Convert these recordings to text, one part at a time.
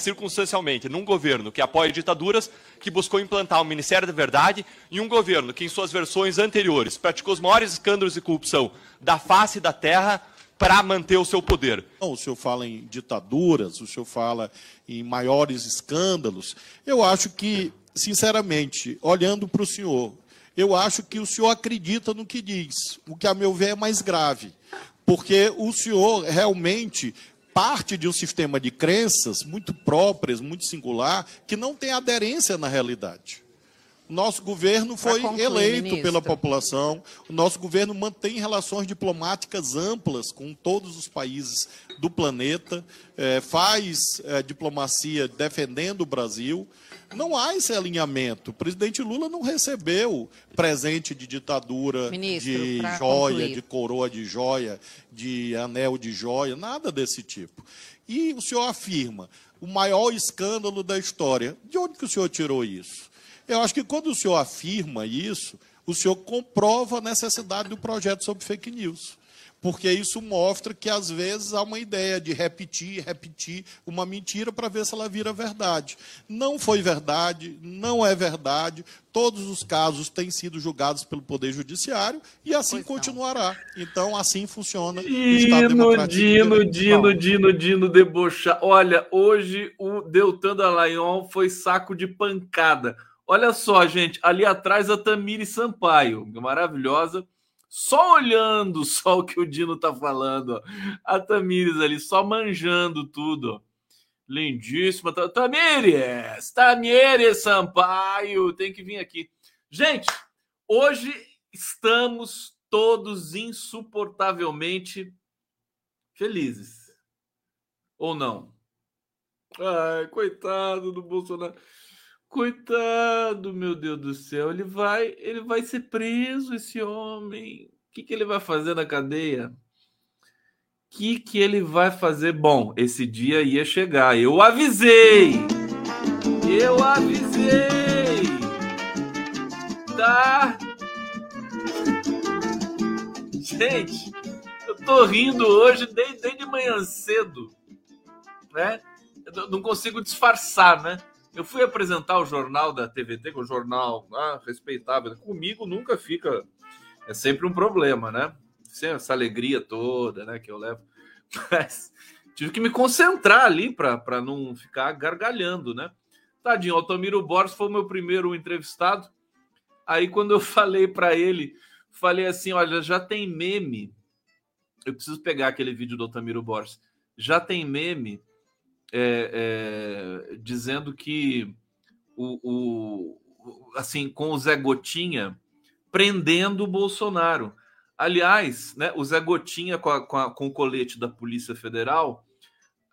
circunstancialmente num governo que apoia ditaduras, que buscou implantar o Ministério da Verdade, e um governo que, em suas versões anteriores, praticou os maiores escândalos de corrupção da face da terra para manter o seu poder. O senhor fala em ditaduras, o senhor fala em maiores escândalos. Eu acho que, sinceramente, olhando para o senhor, eu acho que o senhor acredita no que diz, o que, a meu ver, é mais grave. Porque o senhor realmente parte de um sistema de crenças muito próprias, muito singular, que não tem aderência na realidade. Nosso governo foi concluir, eleito ministro. pela população, o nosso governo mantém relações diplomáticas amplas com todos os países do planeta, é, faz é, diplomacia defendendo o Brasil. Não há esse alinhamento. O presidente Lula não recebeu presente de ditadura, Ministro, de joia, concluir. de coroa de joia, de anel de joia, nada desse tipo. E o senhor afirma o maior escândalo da história. De onde que o senhor tirou isso? Eu acho que quando o senhor afirma isso, o senhor comprova a necessidade do projeto sobre fake news. Porque isso mostra que, às vezes, há uma ideia de repetir, repetir uma mentira para ver se ela vira verdade. Não foi verdade, não é verdade. Todos os casos têm sido julgados pelo Poder Judiciário e assim pois continuará. Não. Então, assim funciona Dino, o Estado Democrático. Dino, Dino, Dino, Dino, debochar. Olha, hoje o Deltan Dallagnol foi saco de pancada. Olha só, gente, ali atrás a Tamiri Sampaio, maravilhosa. Só olhando só o que o Dino tá falando, ó. A Tamires ali só manjando tudo, ó. Lindíssima. Tamires, Tamires Sampaio, tem que vir aqui. Gente, hoje estamos todos insuportavelmente felizes. Ou não? Ai, coitado do Bolsonaro. Coitado, meu Deus do céu, ele vai, ele vai ser preso, esse homem. O que, que ele vai fazer na cadeia? O que, que ele vai fazer? Bom, esse dia ia chegar. Eu avisei! Eu avisei! Tá? Gente, eu tô rindo hoje desde, desde manhã cedo, né? Eu não consigo disfarçar, né? Eu fui apresentar o jornal da TVT, que é um jornal ah, respeitável. Comigo nunca fica. É sempre um problema, né? Sem essa alegria toda, né? Que eu levo. Mas tive que me concentrar ali para não ficar gargalhando, né? Tadinho, Altamiro Borges foi o meu primeiro entrevistado. Aí, quando eu falei para ele, falei assim: olha, já tem meme. Eu preciso pegar aquele vídeo do Altamiro Borges. Já tem meme é, é, dizendo que o, o, assim com o Zé Gotinha prendendo o Bolsonaro. Aliás, né, o Zé Gotinha com, a, com, a, com o colete da Polícia Federal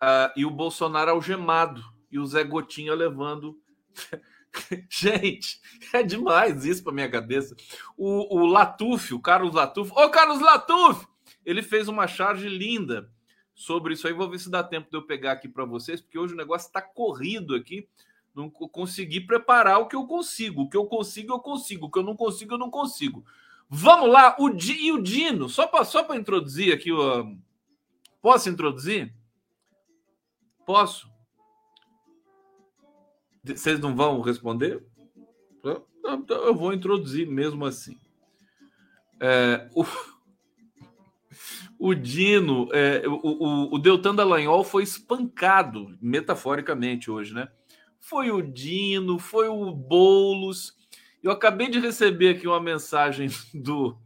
uh, e o Bolsonaro algemado e o Zé Gotinha levando. Gente, é demais isso para minha cabeça. O, o Latuf, o Carlos Latuf, ô Carlos Latuf, ele fez uma charge linda sobre isso aí. Vou ver se dá tempo de eu pegar aqui para vocês, porque hoje o negócio está corrido aqui. Não consegui preparar o que eu consigo. O que eu consigo, eu consigo. O que eu não consigo, eu não consigo. Vamos lá, o Di, e o Dino, só para só introduzir aqui. o Posso introduzir? Posso? Vocês não vão responder? Eu vou introduzir mesmo assim. É, o, o Dino, é, o, o, o Deltan Dallagnol foi espancado, metaforicamente hoje, né? Foi o Dino, foi o Boulos. Eu acabei de receber aqui uma mensagem do.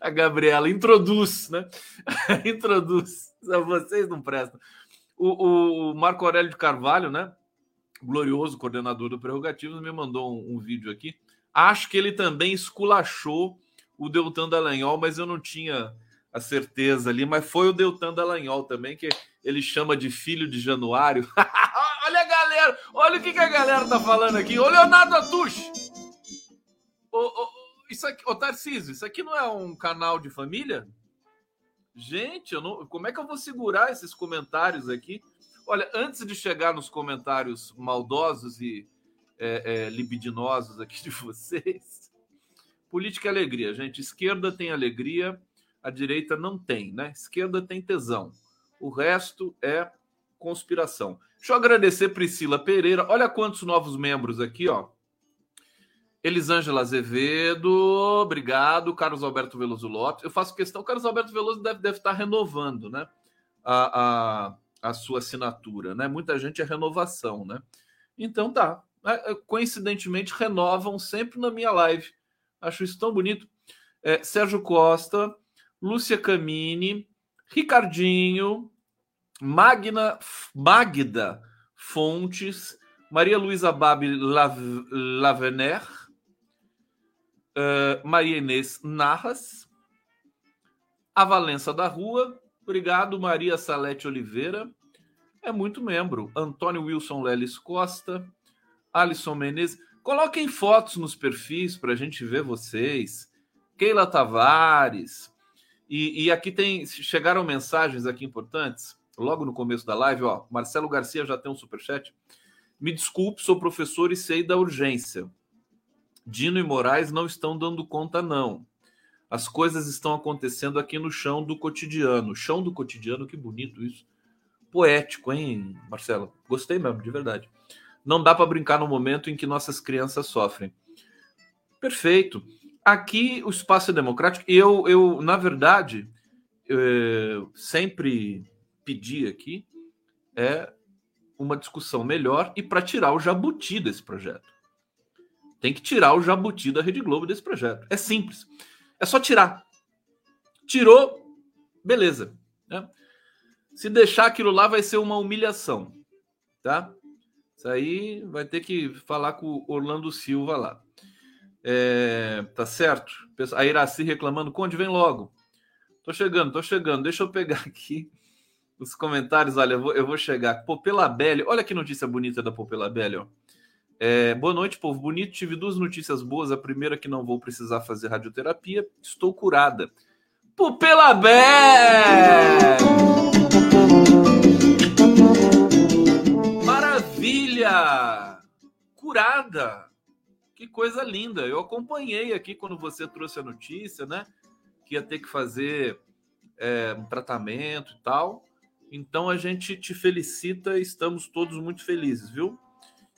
A Gabriela introduz, né? introduz. Vocês não prestam. O, o, Marco Aurélio de Carvalho, né? Glorioso coordenador do Prerrogativos, me mandou um, um vídeo aqui. Acho que ele também esculachou o Deltan Dallagnol, mas eu não tinha a certeza ali, mas foi o Deltan Dallagnol também, que ele chama de filho de Januário. olha a galera, olha o que, que a galera tá falando aqui. Ô, Leonardo Atush! Ô, ô, isso aqui, ô, Tarcísio, isso aqui não é um canal de família? Gente, eu não, como é que eu vou segurar esses comentários aqui? Olha, antes de chegar nos comentários maldosos e é, é, libidinosos aqui de vocês, política é alegria, gente. Esquerda tem alegria, a direita não tem, né? Esquerda tem tesão. O resto é conspiração. Deixa eu agradecer Priscila Pereira. Olha quantos novos membros aqui, ó. Elisângela Azevedo, obrigado. Carlos Alberto Veloso Lopes. Eu faço questão, Carlos Alberto Veloso deve, deve estar renovando, né? A, a, a sua assinatura, né? Muita gente é renovação, né? Então tá. É, é, coincidentemente, renovam sempre na minha live. Acho isso tão bonito. É, Sérgio Costa, Lúcia Camini, Ricardinho, Magna, Magda Fontes, Maria Luísa Babi Lavener, uh, Maria Inês Narras, a Valença da Rua, obrigado, Maria Salete Oliveira, é muito membro, Antônio Wilson Leles Costa, Alisson Menezes, coloquem fotos nos perfis para a gente ver vocês, Keila Tavares, e, e aqui tem, chegaram mensagens aqui importantes, logo no começo da live, ó, Marcelo Garcia já tem um superchat. Me desculpe, sou professor e sei da urgência. Dino e Moraes não estão dando conta, não. As coisas estão acontecendo aqui no chão do cotidiano. Chão do cotidiano, que bonito isso. Poético, hein, Marcelo? Gostei mesmo, de verdade. Não dá para brincar no momento em que nossas crianças sofrem. Perfeito. Aqui o espaço é democrático. Eu, eu na verdade, eu sempre pedi aqui é uma discussão melhor e para tirar o jabuti desse projeto. Tem que tirar o jabuti da Rede Globo desse projeto. É simples. É só tirar. Tirou, beleza. Né? Se deixar aquilo lá, vai ser uma humilhação. Tá? Isso aí vai ter que falar com o Orlando Silva lá. É, tá certo? A Iraci reclamando, Conde, vem logo. Tô chegando, tô chegando. Deixa eu pegar aqui os comentários. Olha, eu vou, eu vou chegar. Popela Belli, olha que notícia bonita da Popela Belli, ó. É, boa noite, povo bonito. Tive duas notícias boas. A primeira que não vou precisar fazer radioterapia. Estou curada. Bé! Maravilha! Curada! Que coisa linda! Eu acompanhei aqui quando você trouxe a notícia, né? Que ia ter que fazer é, um tratamento e tal. Então a gente te felicita, estamos todos muito felizes, viu?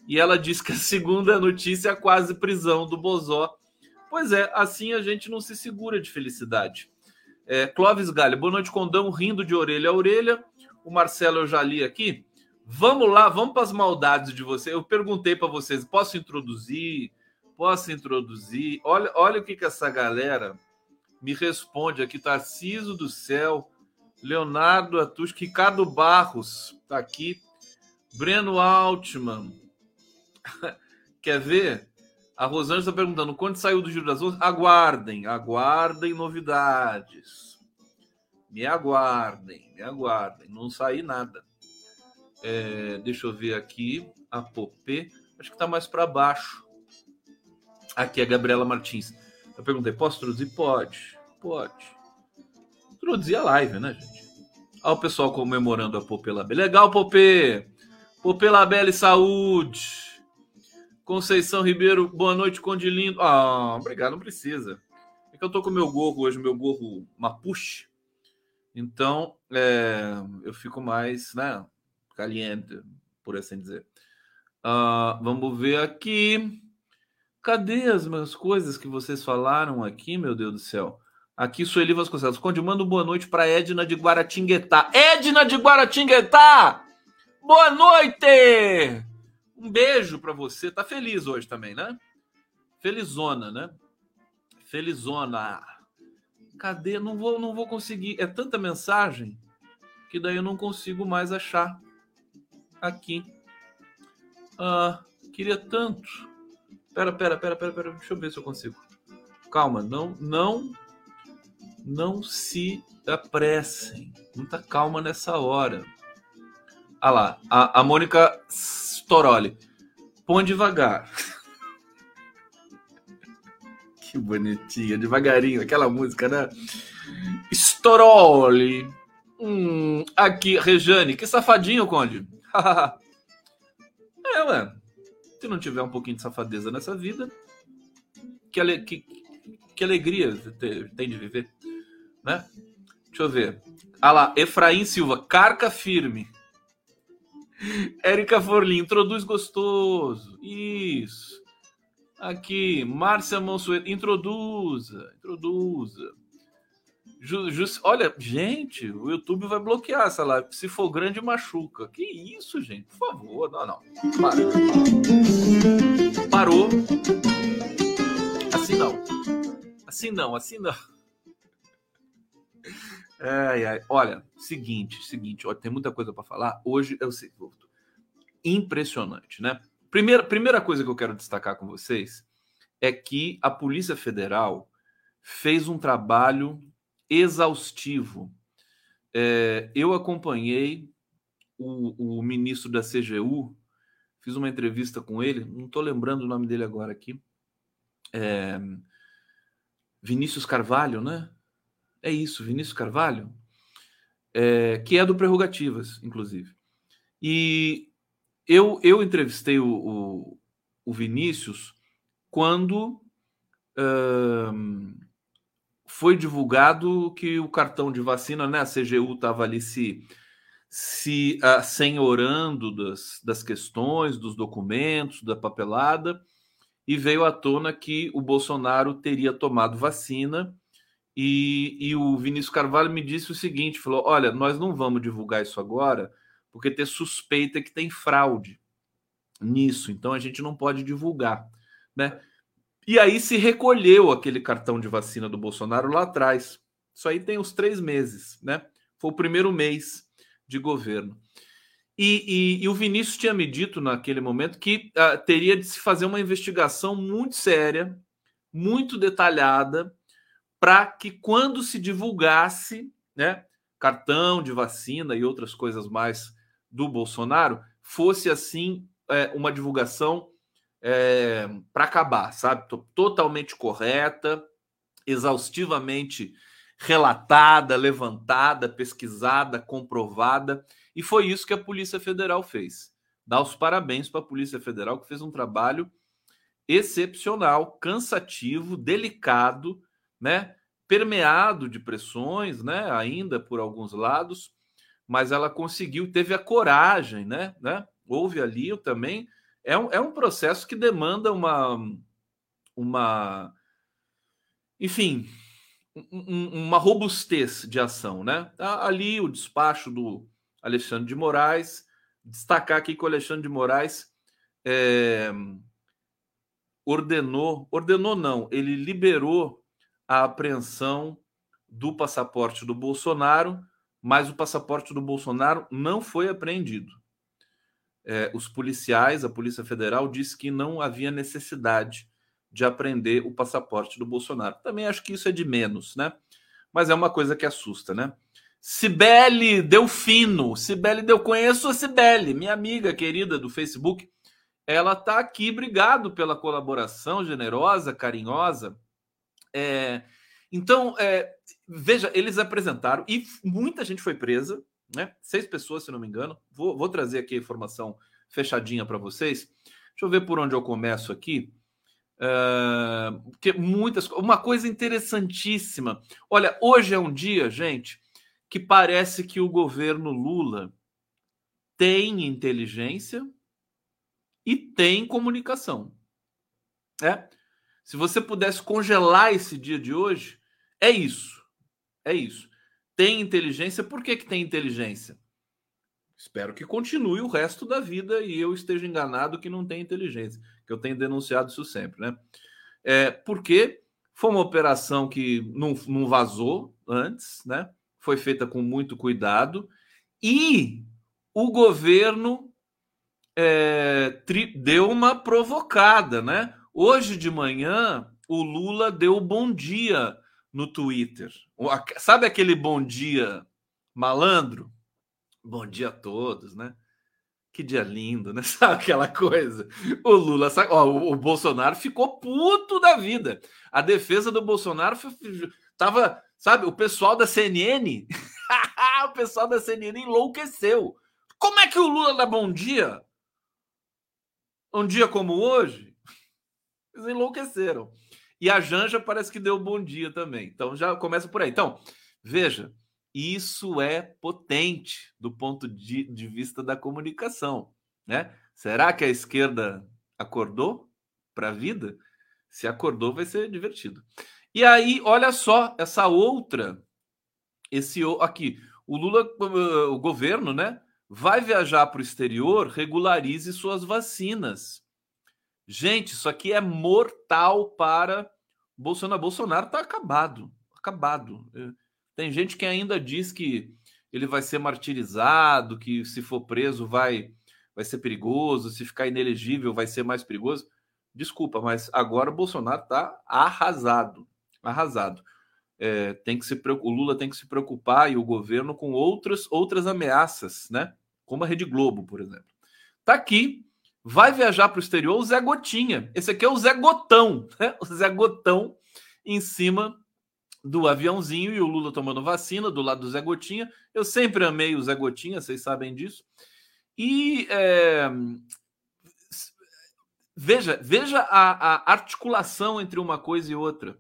E ela diz que a segunda notícia é quase prisão do Bozó. Pois é, assim a gente não se segura de felicidade. É, Clóvis Galho, boa noite, Condão, rindo de orelha a orelha. O Marcelo eu já li aqui. Vamos lá, vamos para as maldades de você. Eu perguntei para vocês, posso introduzir? Posso introduzir? Olha, olha o que, que essa galera me responde aqui. Tarciso do céu, Leonardo Atus, Ricardo Barros, tá aqui. Breno Altman, Quer ver? A Rosângela está perguntando quando saiu do Giro das Onze. Aguardem, aguardem novidades. Me aguardem, me aguardem. Não saí nada. É, deixa eu ver aqui. A Popê. Acho que está mais para baixo. Aqui a Gabriela Martins. Eu perguntei: posso traduzir? Pode, pode. Introduzir a live, né, gente? Olha o pessoal comemorando a Popê Labelle. Legal, Popê! Popê Labelle, saúde! Conceição Ribeiro, boa noite, Conde Lindo. Ah, obrigado, não precisa. É que eu tô com meu gorro hoje, meu gorro Mapuche. Então, é, eu fico mais, né, caliente, por assim dizer. Uh, vamos ver aqui. Cadê as minhas coisas que vocês falaram aqui, meu Deus do céu? Aqui, Sueli Vasconcelos. Conde, manda boa noite para Edna de Guaratinguetá. Edna de Guaratinguetá! Boa noite! Um beijo para você. Tá feliz hoje também, né? Felizona, né? Felizona. Cadê? Não vou, não vou conseguir. É tanta mensagem que daí eu não consigo mais achar aqui. Ah, queria tanto. Pera, pera, pera, pera, pera. Deixa eu ver se eu consigo. Calma, não, não, não se apressem. Muita calma nessa hora. Ah lá, a, a Mônica Storoli. Põe devagar. que bonitinha, devagarinho, aquela música, né? Storoli. Hum, aqui, Rejane, que safadinho, Conde. é, ué. Se não tiver um pouquinho de safadeza nessa vida, que, ale... que, que alegria tem de viver, né? Deixa eu ver. Ah lá, Efraim Silva, carca firme. Érica Forlin, introduz gostoso. Isso. Aqui, Márcia Monsueto, introduza, introduza. Just, olha, gente, o YouTube vai bloquear essa live. Se for grande, machuca. Que isso, gente? Por favor, não, não. Para. Parou. Assim não. Assim não, assim não. Ai, ai. Olha, seguinte, seguinte, olha, tem muita coisa para falar. Hoje eu sei, impressionante, né? Primeira, primeira coisa que eu quero destacar com vocês é que a Polícia Federal fez um trabalho exaustivo. É, eu acompanhei o, o, ministro da CGU, fiz uma entrevista com ele, não estou lembrando o nome dele agora aqui. É, Vinícius Carvalho, né? É isso, Vinícius Carvalho, é, que é do Prerrogativas, inclusive. E eu, eu entrevistei o, o, o Vinícius quando foi divulgado que o cartão de vacina, né, a CGU estava ali se, se assenhorando das, das questões, dos documentos, da papelada, e veio à tona que o Bolsonaro teria tomado vacina. E, e o Vinícius Carvalho me disse o seguinte: falou: olha, nós não vamos divulgar isso agora, porque ter suspeita que tem fraude nisso, então a gente não pode divulgar, né? E aí se recolheu aquele cartão de vacina do Bolsonaro lá atrás. Isso aí tem uns três meses, né? Foi o primeiro mês de governo. E, e, e o Vinícius tinha me dito naquele momento que uh, teria de se fazer uma investigação muito séria, muito detalhada, para que quando se divulgasse, né, cartão de vacina e outras coisas mais do Bolsonaro, fosse assim é, uma divulgação é, para acabar, sabe? Totalmente correta, exaustivamente relatada, levantada, pesquisada, comprovada. E foi isso que a Polícia Federal fez. Dá os parabéns para a Polícia Federal, que fez um trabalho excepcional, cansativo, delicado, né? Permeado de pressões, né? Ainda por alguns lados, mas ela conseguiu, teve a coragem, né? né? Houve ali também é um, é um processo que demanda uma, uma enfim, um, uma robustez de ação, né? Ali o despacho do Alexandre de Moraes, destacar aqui que o Alexandre de Moraes é, ordenou, ordenou não, ele liberou a apreensão do passaporte do Bolsonaro, mas o passaporte do Bolsonaro não foi apreendido é, os policiais, a Polícia Federal, disse que não havia necessidade de apreender o passaporte do Bolsonaro. Também acho que isso é de menos, né? Mas é uma coisa que assusta, né? Cibele Delfino. Cibele, eu conheço a Cibele, minha amiga querida do Facebook. Ela está aqui, obrigado pela colaboração generosa, carinhosa. É, então, é, veja, eles apresentaram e muita gente foi presa, né? Seis pessoas, se não me engano. Vou, vou trazer aqui a informação fechadinha para vocês. Deixa eu ver por onde eu começo aqui. Uh, muitas uma coisa interessantíssima. Olha, hoje é um dia, gente, que parece que o governo Lula tem inteligência e tem comunicação. É? Se você pudesse congelar esse dia de hoje, é isso. É isso tem inteligência. Por que, que tem inteligência? Espero que continue o resto da vida e eu esteja enganado que não tem inteligência, que eu tenho denunciado isso sempre, né? É, porque foi uma operação que não, não vazou antes, né? Foi feita com muito cuidado e o governo é, tri, deu uma provocada, né? Hoje de manhã, o Lula deu bom dia no Twitter. Sabe aquele bom dia malandro? Bom dia a todos, né? Que dia lindo, né? Sabe aquela coisa? O Lula, sabe? Ó, o Bolsonaro ficou puto da vida. A defesa do Bolsonaro tava, sabe? O pessoal da CNN, o pessoal da CNN enlouqueceu. Como é que o Lula dá bom dia? Um dia como hoje? Eles enlouqueceram. E a Janja parece que deu bom dia também. Então já começa por aí. Então, veja, Isso é potente do ponto de, de vista da comunicação. Né? Será que a esquerda acordou para a vida? Se acordou, vai ser divertido. E aí, olha só, essa outra, esse aqui, o Lula, o governo, né, vai viajar para o exterior, regularize suas vacinas. Gente, isso aqui é mortal para Bolsonaro. Bolsonaro está acabado, acabado. É, tem gente que ainda diz que ele vai ser martirizado, que se for preso vai vai ser perigoso, se ficar inelegível vai ser mais perigoso. Desculpa, mas agora o Bolsonaro está arrasado, arrasado. É, tem que se o Lula tem que se preocupar e o governo com outras outras ameaças, né? Como a Rede Globo, por exemplo. Tá aqui, vai viajar para o exterior o Zé Gotinha. Esse aqui é o Zé Gotão, né? O Zé Gotão em cima do aviãozinho e o Lula tomando vacina do lado do Zé Gotinha. Eu sempre amei o Zé Gotinha, vocês sabem disso. E é, veja, veja a, a, articulação entre uma coisa e outra.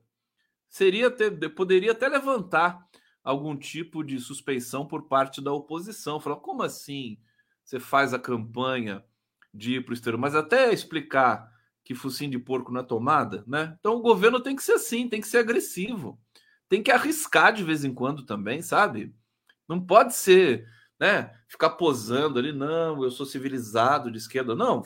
Seria ter, poderia até levantar algum tipo de suspeição por parte da oposição. Falar, como assim você faz a campanha de ir para o exterior? Mas até explicar que focinho de porco na tomada, né? Então o governo tem que ser assim, tem que ser agressivo tem que arriscar de vez em quando também, sabe? Não pode ser, né? Ficar posando ali, não, eu sou civilizado de esquerda. Não,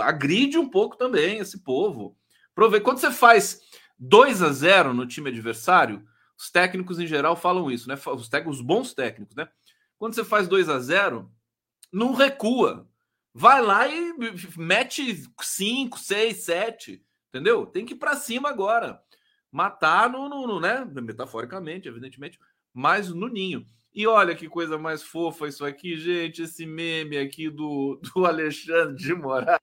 agride um pouco também esse povo. Prove... Quando você faz 2 a 0 no time adversário, os técnicos em geral falam isso, né? Os, técnicos, os bons técnicos, né? Quando você faz 2 a 0 não recua. Vai lá e mete 5, 6, 7, entendeu? Tem que ir para cima agora matar no, no, no, né? Metaforicamente, evidentemente, mas no ninho. E olha que coisa mais fofa isso aqui, gente, esse meme aqui do, do Alexandre de Moraes.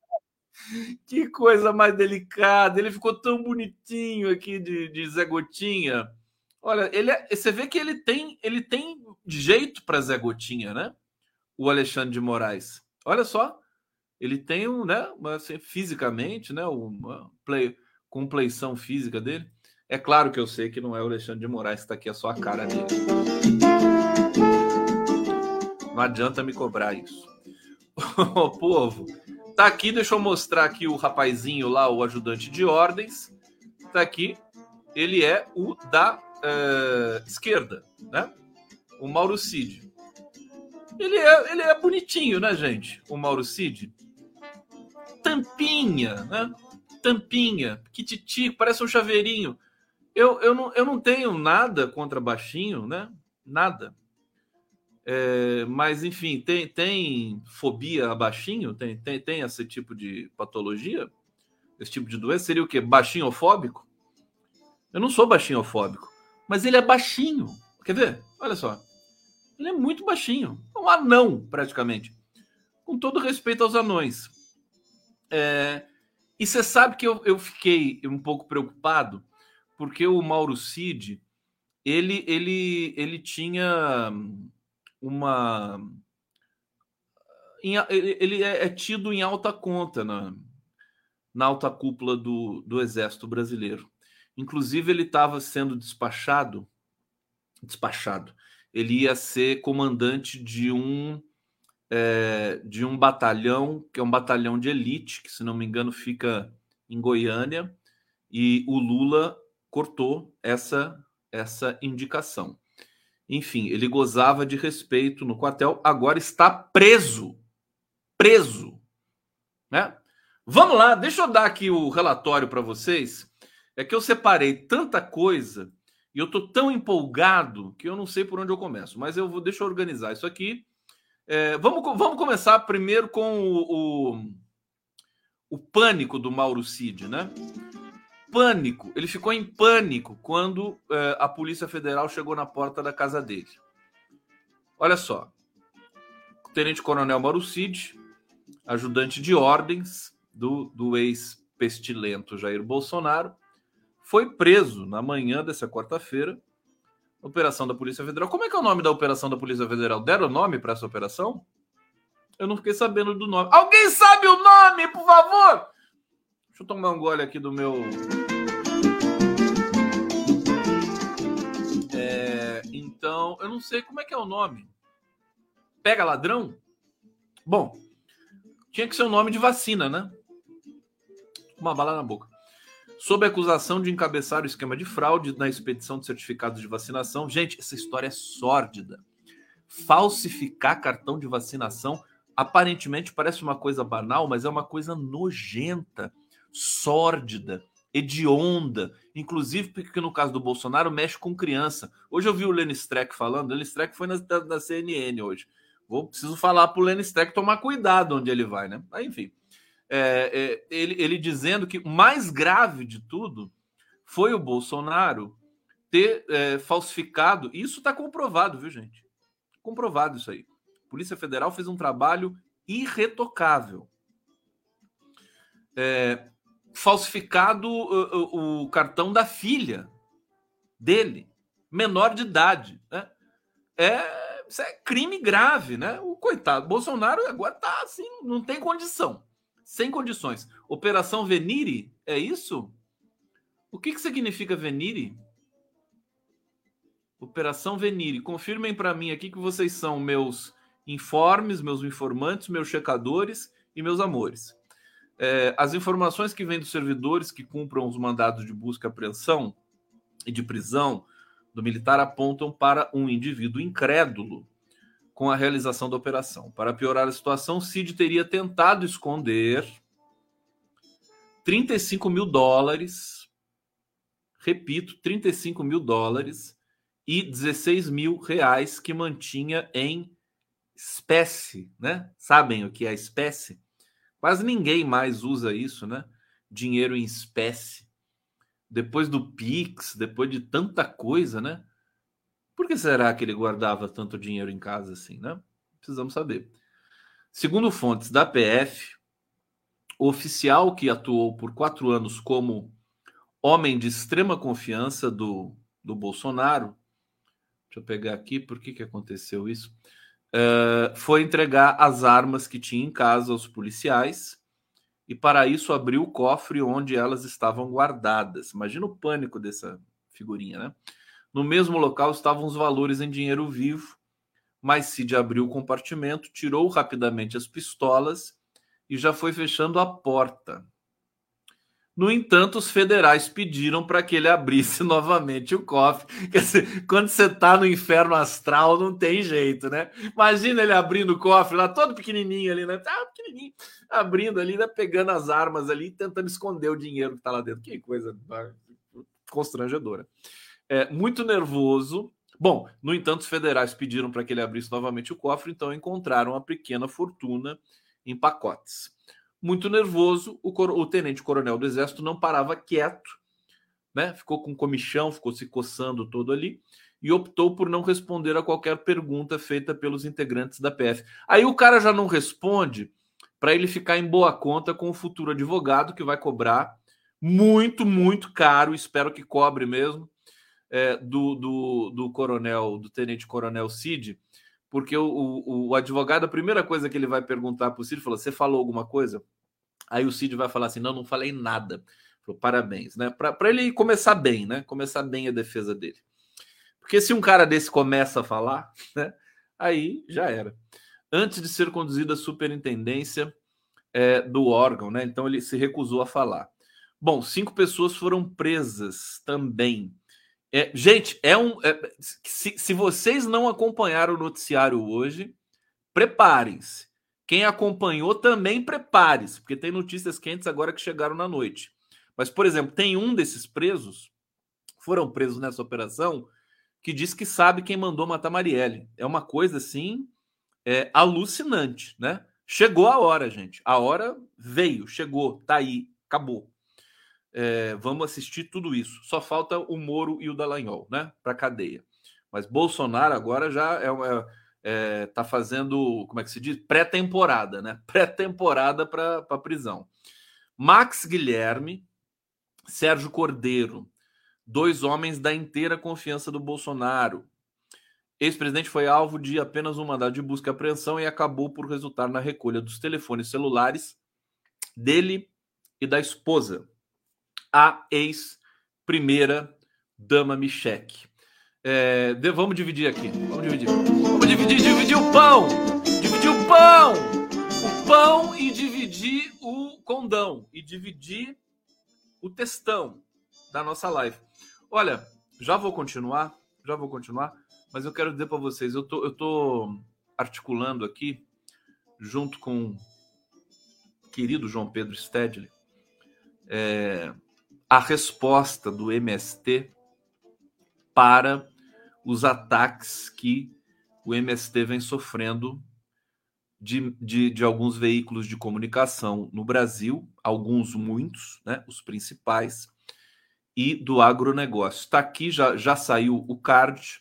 Que coisa mais delicada. Ele ficou tão bonitinho aqui de, de Zé Gotinha. Olha, ele é, você vê que ele tem, ele tem jeito para Zé Gotinha, né? O Alexandre de Moraes. Olha só, ele tem um, né, uma, assim, fisicamente, né, uma play, compleição física dele. É claro que eu sei que não é o Alexandre de Moraes que está aqui, é só a cara dele. Não adianta me cobrar isso. O povo, tá aqui, deixa eu mostrar aqui o rapazinho lá, o ajudante de ordens. Tá aqui, ele é o da uh, esquerda, né? O Mauro Cid. Ele é, ele é bonitinho, né, gente? O Mauro Cid. Tampinha, né? Tampinha, que titi, parece um chaveirinho. Eu, eu, não, eu não tenho nada contra baixinho, né? Nada. É, mas, enfim, tem, tem fobia a baixinho? Tem, tem, tem esse tipo de patologia? Esse tipo de doença? Seria o quê? Baixinhofóbico? Eu não sou baixinhofóbico, mas ele é baixinho. Quer ver? Olha só. Ele é muito baixinho. Um anão, praticamente. Com todo respeito aos anões. É, e você sabe que eu, eu fiquei um pouco preocupado porque o Mauro Cid ele, ele, ele tinha uma. Ele é, é tido em alta conta na, na alta cúpula do, do Exército Brasileiro. Inclusive, ele estava sendo despachado. Despachado. Ele ia ser comandante de um é, de um batalhão, que é um batalhão de elite, que, se não me engano, fica em Goiânia, e o Lula cortou essa essa indicação. Enfim, ele gozava de respeito no quartel, agora está preso. Preso. Né? Vamos lá, deixa eu dar aqui o relatório para vocês. É que eu separei tanta coisa e eu tô tão empolgado que eu não sei por onde eu começo, mas eu vou deixa eu organizar isso aqui. É, vamos, vamos começar primeiro com o, o, o pânico do Mauro Cid, né? pânico, ele ficou em pânico quando é, a Polícia Federal chegou na porta da casa dele. Olha só, Tenente Coronel Marucide, ajudante de ordens do, do ex-pestilento Jair Bolsonaro, foi preso na manhã dessa quarta-feira. Operação da Polícia Federal. Como é que é o nome da operação da Polícia Federal? Deram nome para essa operação? Eu não fiquei sabendo do nome. Alguém sabe o nome, por favor? Deixa eu tomar um gole aqui do meu então, eu não sei como é que é o nome. Pega ladrão? Bom, tinha que ser o nome de vacina, né? Uma bala na boca. Sob acusação de encabeçar o esquema de fraude na expedição de certificados de vacinação. Gente, essa história é sórdida. Falsificar cartão de vacinação aparentemente parece uma coisa banal, mas é uma coisa nojenta, sórdida, hedionda. Inclusive, porque no caso do Bolsonaro mexe com criança. Hoje eu vi o Lenny Streck falando, o Lenny Streck foi na, na CNN hoje. Vou, preciso falar para o Lenny Streck tomar cuidado onde ele vai, né? Mas, enfim, é, é, ele, ele dizendo que o mais grave de tudo foi o Bolsonaro ter é, falsificado. Isso está comprovado, viu, gente? Comprovado isso aí. A Polícia Federal fez um trabalho irretocável. É, falsificado o, o, o, cartão da filha dele, menor de idade. Né? É isso é crime grave, né? O coitado Bolsonaro agora tá assim, não tem condição. Sem condições. Operação Venire, é isso? O que, que significa Venire? Operação Venire. Confirmem para mim aqui que vocês são meus informes, meus informantes, meus checadores e meus amores. É, as informações que vêm dos servidores que cumpram os mandados de busca e apreensão e de prisão do militar apontam para um indivíduo incrédulo com a realização da operação. Para piorar a situação, Cid teria tentado esconder 35 mil dólares, repito, 35 mil dólares e 16 mil reais que mantinha em espécie, né? Sabem o que é espécie? Quase ninguém mais usa isso, né? Dinheiro em espécie depois do Pix, depois de tanta coisa, né? Por que será que ele guardava tanto dinheiro em casa assim, né? Precisamos saber. Segundo fontes da PF, o oficial que atuou por quatro anos como homem de extrema confiança do, do Bolsonaro, deixa eu pegar aqui, por que, que aconteceu isso? Uh, foi entregar as armas que tinha em casa aos policiais e para isso abriu o cofre onde elas estavam guardadas. Imagina o pânico dessa figurinha, né? No mesmo local estavam os valores em dinheiro vivo, mas Cid abriu o compartimento, tirou rapidamente as pistolas e já foi fechando a porta. No entanto, os federais pediram para que ele abrisse novamente o cofre. Quer dizer, quando você está no inferno astral, não tem jeito, né? Imagina ele abrindo o cofre lá, todo pequenininho ali, né? Tá pequenininho, abrindo ali, né? pegando as armas ali, tentando esconder o dinheiro que está lá dentro. Que coisa constrangedora. É, muito nervoso. Bom, no entanto, os federais pediram para que ele abrisse novamente o cofre, então encontraram a pequena fortuna em pacotes muito nervoso, o, o tenente-coronel do Exército não parava quieto, né? ficou com comichão, ficou se coçando todo ali, e optou por não responder a qualquer pergunta feita pelos integrantes da PF. Aí o cara já não responde para ele ficar em boa conta com o futuro advogado que vai cobrar muito, muito caro, espero que cobre mesmo, é, do, do, do coronel, do tenente-coronel Cid, porque o, o, o, advogado, a primeira coisa que ele vai perguntar para o Cid, falou: Você falou alguma coisa? Aí o Cid vai falar assim: Não, não falei nada. Falou, Parabéns, né? Para ele começar bem, né? Começar bem a defesa dele. Porque se um cara desse começa a falar, né? Aí já era. Antes de ser conduzido à superintendência é, do órgão, né? Então ele se recusou a falar. Bom, cinco pessoas foram presas também é, gente, é um. É, se, se vocês não acompanharam o noticiário hoje, preparem-se. Quem acompanhou também prepare-se, porque tem notícias quentes agora que chegaram na noite. Mas, por exemplo, tem um desses presos, foram presos nessa operação, que diz que sabe quem mandou matar Marielle. É uma coisa assim é, alucinante, né? Chegou a hora, gente. A hora veio, chegou, tá aí, acabou. É, vamos assistir tudo isso. Só falta o Moro e o Dallagnol, né? Para cadeia. Mas Bolsonaro agora já é, é, tá fazendo, como é que se diz? Pré-temporada, né? Pré-temporada para prisão. Max Guilherme, Sérgio Cordeiro, dois homens da inteira confiança do Bolsonaro. Ex-presidente foi alvo de apenas um mandado de busca e apreensão e acabou por resultar na recolha dos telefones celulares dele e da esposa a ex-primeira dama Michele. É, de, vamos dividir aqui. Vamos dividir. Vamos dividir, dividir o pão. Dividir o pão. O pão e dividir o condão. E dividir o textão da nossa live. Olha, já vou continuar. Já vou continuar. Mas eu quero dizer para vocês, eu tô, eu tô articulando aqui, junto com o querido João Pedro Stedley, é, a resposta do MST para os ataques que o MST vem sofrendo de, de, de, alguns veículos de comunicação no Brasil, alguns muitos, né, os principais, e do agronegócio. Está aqui, já, já saiu o card.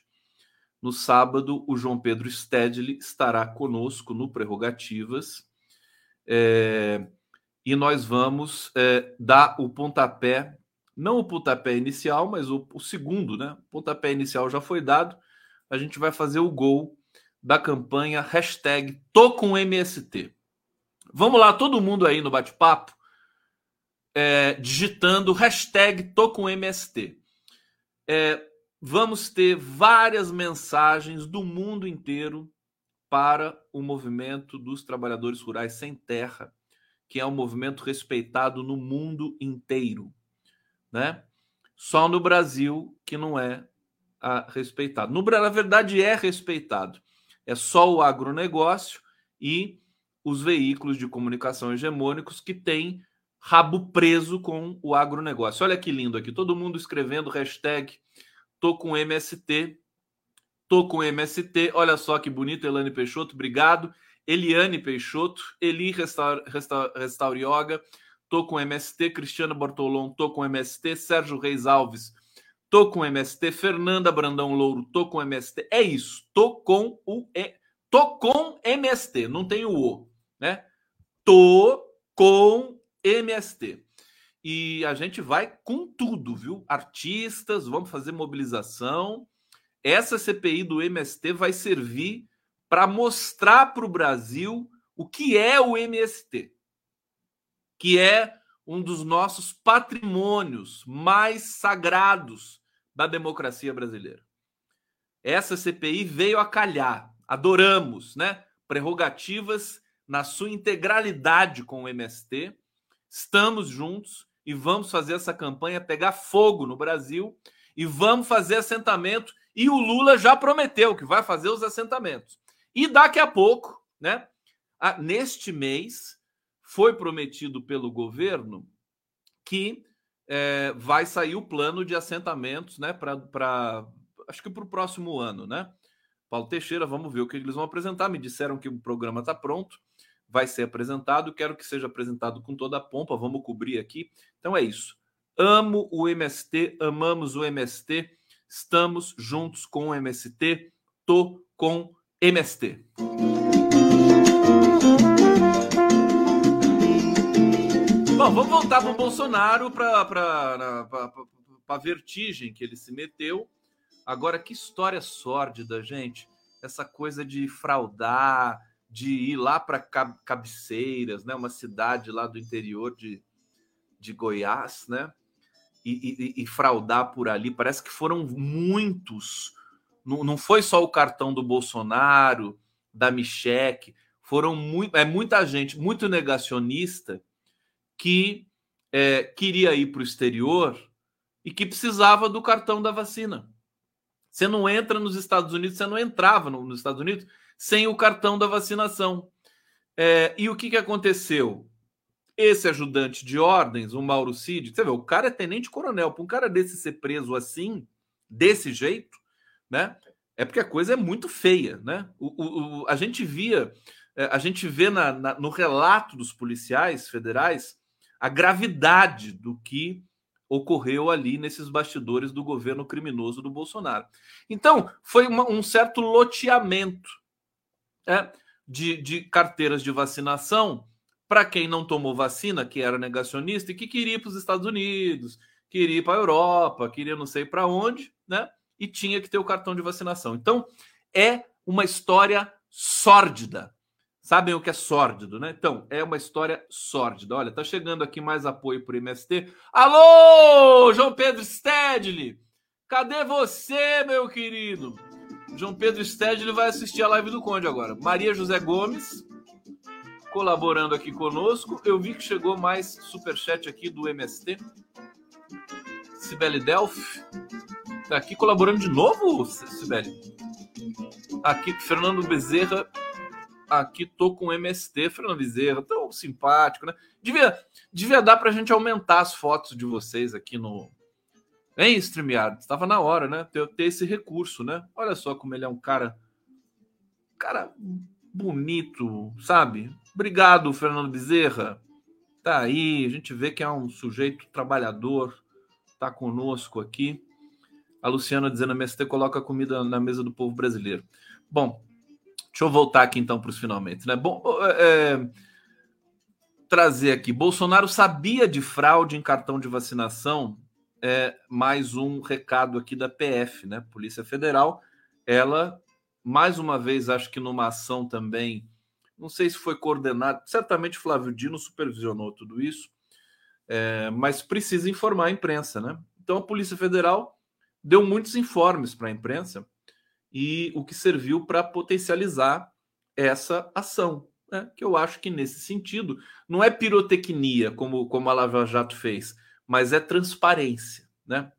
No sábado, o João Pedro Stedley estará conosco no Prerrogativas. É, e nós vamos é, dar o pontapé não o pontapé inicial, mas o, o segundo, né? O pontapé inicial já foi dado. A gente vai fazer o gol da campanha hashtag Tô com MST. Vamos lá, todo mundo aí no bate-papo, é, digitando hashtag Tô com MST. É, vamos ter várias mensagens do mundo inteiro para o movimento dos trabalhadores rurais sem terra, que é um movimento respeitado no mundo inteiro né? Só no Brasil que não é a, respeitado. No na verdade, é respeitado. É só o agronegócio e os veículos de comunicação hegemônicos que têm rabo preso com o agronegócio. Olha que lindo aqui, todo mundo escrevendo hashtag tô com MST, tô com MST. Olha só que bonito, Elane Peixoto, obrigado. Eliane Peixoto, Eli Restaur, Restaur, Restaurioga, tô com MST, Cristiano Bortolom, tô com MST, Sérgio Reis Alves, tô com MST, Fernanda Brandão Louro, tô com MST. É isso, tô com o e, tô com MST, não tem o o, né? Tô com MST. E a gente vai com tudo, viu? Artistas, vamos fazer mobilização. Essa CPI do MST vai servir para mostrar para o Brasil o que é o MST que é um dos nossos patrimônios mais sagrados da democracia brasileira. Essa CPI veio a calhar, adoramos, né? Prerrogativas na sua integralidade com o MST. Estamos juntos e vamos fazer essa campanha pegar fogo no Brasil e vamos fazer assentamento. E o Lula já prometeu que vai fazer os assentamentos. E daqui a pouco, né? Neste mês, foi prometido pelo governo que é, vai sair o plano de assentamentos, né, para acho que para o próximo ano, né? Paulo Teixeira, vamos ver o que eles vão apresentar. Me disseram que o programa está pronto, vai ser apresentado. Quero que seja apresentado com toda a pompa. Vamos cobrir aqui. Então é isso. Amo o MST, amamos o MST, estamos juntos com o MST. Tô com MST. Bom, vamos voltar para o Bolsonaro, para a vertigem que ele se meteu. Agora, que história sórdida, gente. Essa coisa de fraudar, de ir lá para Cabeceiras, né? uma cidade lá do interior de, de Goiás, né? E, e, e, fraudar por ali. Parece que foram muitos. Não, não foi só o cartão do Bolsonaro, da Micheque, foram muito, é muita gente, muito negacionista que é, queria ir para o exterior e que precisava do cartão da vacina. Você não entra nos Estados Unidos, você não entrava no, nos Estados Unidos sem o cartão da vacinação. É, e o que, que aconteceu? Esse ajudante de ordens, o Mauro Cid, você vê, o cara é tenente-coronel. Para um cara desse ser preso assim, desse jeito, né? É porque a coisa é muito feia, né? O, o, o a gente via, é, a gente vê na, na, no relato dos policiais federais a gravidade do que ocorreu ali nesses bastidores do governo criminoso do Bolsonaro. Então, foi uma, um certo loteamento é, de, de carteiras de vacinação para quem não tomou vacina, que era negacionista e que queria ir para os Estados Unidos, queria ir para a Europa, queria não sei para onde, né? E tinha que ter o cartão de vacinação. Então, é uma história sórdida Sabem o que é sórdido, né? Então, é uma história sórdida. Olha, tá chegando aqui mais apoio para o MST. Alô, João Pedro Stedley! Cadê você, meu querido? João Pedro Stedley vai assistir a live do Conde agora. Maria José Gomes colaborando aqui conosco. Eu vi que chegou mais superchat aqui do MST. Sibeli Delphi. Tá aqui colaborando de novo, Sibeli? Aqui, Fernando Bezerra. Aqui tô com MST, Fernando Bezerra. Tão simpático, né? Devia, devia dar pra gente aumentar as fotos de vocês aqui no. Hein, StreamYard? Estava na hora, né? Ter, ter esse recurso, né? Olha só como ele é um cara. Cara bonito, sabe? Obrigado, Fernando Bezerra. Tá aí, a gente vê que é um sujeito trabalhador, tá conosco aqui. A Luciana dizendo: MST coloca comida na mesa do povo brasileiro. Bom, deixa eu voltar aqui então para os finalmente, né? Bom, é, é, trazer aqui: Bolsonaro sabia de fraude em cartão de vacinação. É mais um recado aqui da PF, né? Polícia Federal. Ela, mais uma vez, acho que numa ação também não sei se foi coordenado, certamente Flávio Dino supervisionou tudo isso, é, mas precisa informar a imprensa, né? Então a Polícia Federal deu muitos informes para a imprensa e o que serviu para potencializar essa ação, né? que eu acho que nesse sentido não é pirotecnia como, como a Lava Jato fez, mas é transparência, né?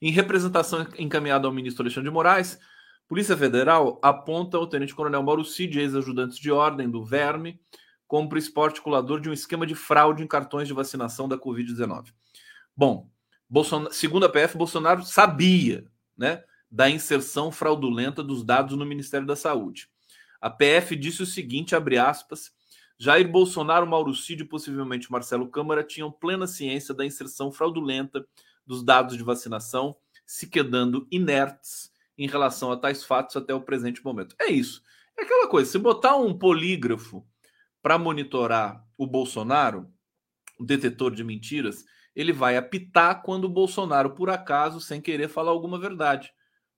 Em representação encaminhada ao ministro Alexandre de Moraes, Polícia Federal aponta o tenente-coronel Mauro Cid, ex-ajudante de ordem do Verme, como principal articulador de um esquema de fraude em cartões de vacinação da Covid-19. Bom, segundo a PF, Bolsonaro sabia né, da inserção fraudulenta dos dados no Ministério da Saúde. A PF disse o seguinte, abre aspas, Jair Bolsonaro, Mauro Cid e possivelmente Marcelo Câmara tinham plena ciência da inserção fraudulenta dos dados de vacinação, se quedando inertes em relação a tais fatos até o presente momento. É isso. É aquela coisa, se botar um polígrafo para monitorar o Bolsonaro, o detetor de mentiras, ele vai apitar quando o Bolsonaro, por acaso, sem querer falar alguma verdade.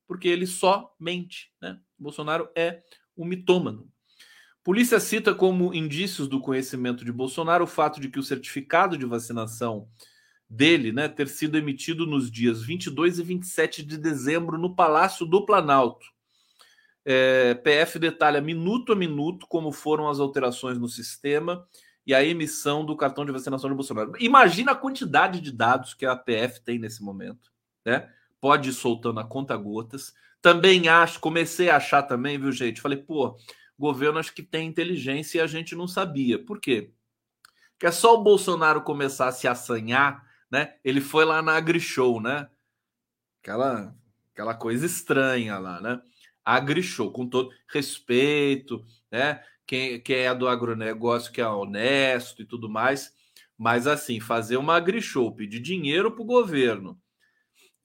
Porque ele só mente. Né? Bolsonaro é um mitômano. Polícia cita como indícios do conhecimento de Bolsonaro o fato de que o certificado de vacinação dele né, ter sido emitido nos dias 22 e 27 de dezembro no Palácio do Planalto. É, PF detalha minuto a minuto como foram as alterações no sistema e a emissão do cartão de vacinação de Bolsonaro. Imagina a quantidade de dados que a PF tem nesse momento, né? Pode ir soltando a conta gotas. Também acho, comecei a achar também, viu, gente? Falei, pô, governo acho que tem inteligência e a gente não sabia. Por quê? Que é só o Bolsonaro começar a se assanhar né? Ele foi lá na AgriShow, né? Aquela, aquela coisa estranha lá, né? AgriShow, com todo respeito, né? Quem, quem é do agronegócio, que é honesto e tudo mais, mas assim, fazer uma AgriShow, pedir dinheiro para o governo,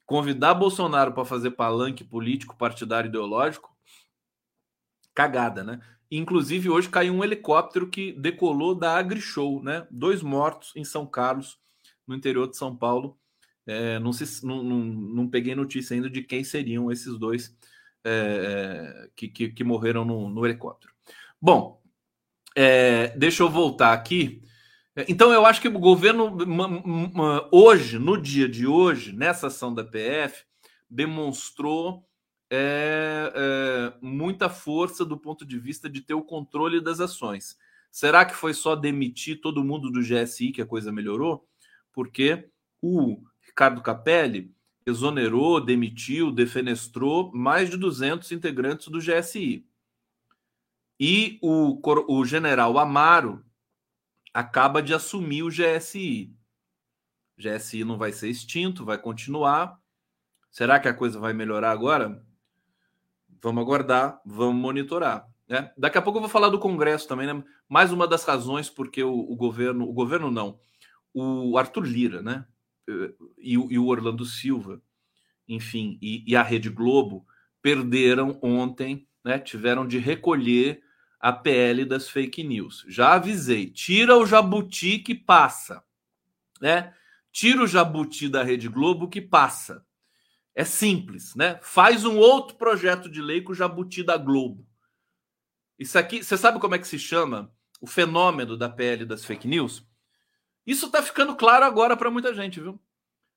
convidar Bolsonaro para fazer palanque político, partidário, ideológico, cagada, né? Inclusive, hoje caiu um helicóptero que decolou da AgriShow, né? Dois mortos em São Carlos no interior de São Paulo. É, não, se, não, não, não, peguei notícia ainda de quem seriam esses dois é, que, que, que, morreram no, no helicóptero. Bom, é, deixa eu voltar aqui. Então, eu acho que o governo, hoje, no dia de hoje, nessa ação da PF, demonstrou é, é, muita força do ponto de vista de ter o controle das ações. Será que foi só demitir todo mundo do GSI que a coisa melhorou? porque o Ricardo Capelli exonerou, demitiu, defenestrou mais de 200 integrantes do GSI. E o, o general Amaro acaba de assumir o GSI. GSI não vai ser extinto, vai continuar. Será que a coisa vai melhorar agora? Vamos aguardar, vamos monitorar. Né? Daqui a pouco eu vou falar do Congresso também, né? Mais uma das razões porque o, o governo, o governo não, o Arthur Lira, né? E, e o Orlando Silva, enfim, e, e, a Rede Globo perderam ontem, né? Tiveram de recolher a PL das fake news. Já avisei, tira o jabuti que passa, né? Tira o jabuti da Rede Globo que passa. É simples, né? Faz um outro projeto de lei com o jabuti da Globo. Isso aqui, você sabe como é que se chama o fenômeno da PL das fake news? Isso está ficando claro agora para muita gente, viu?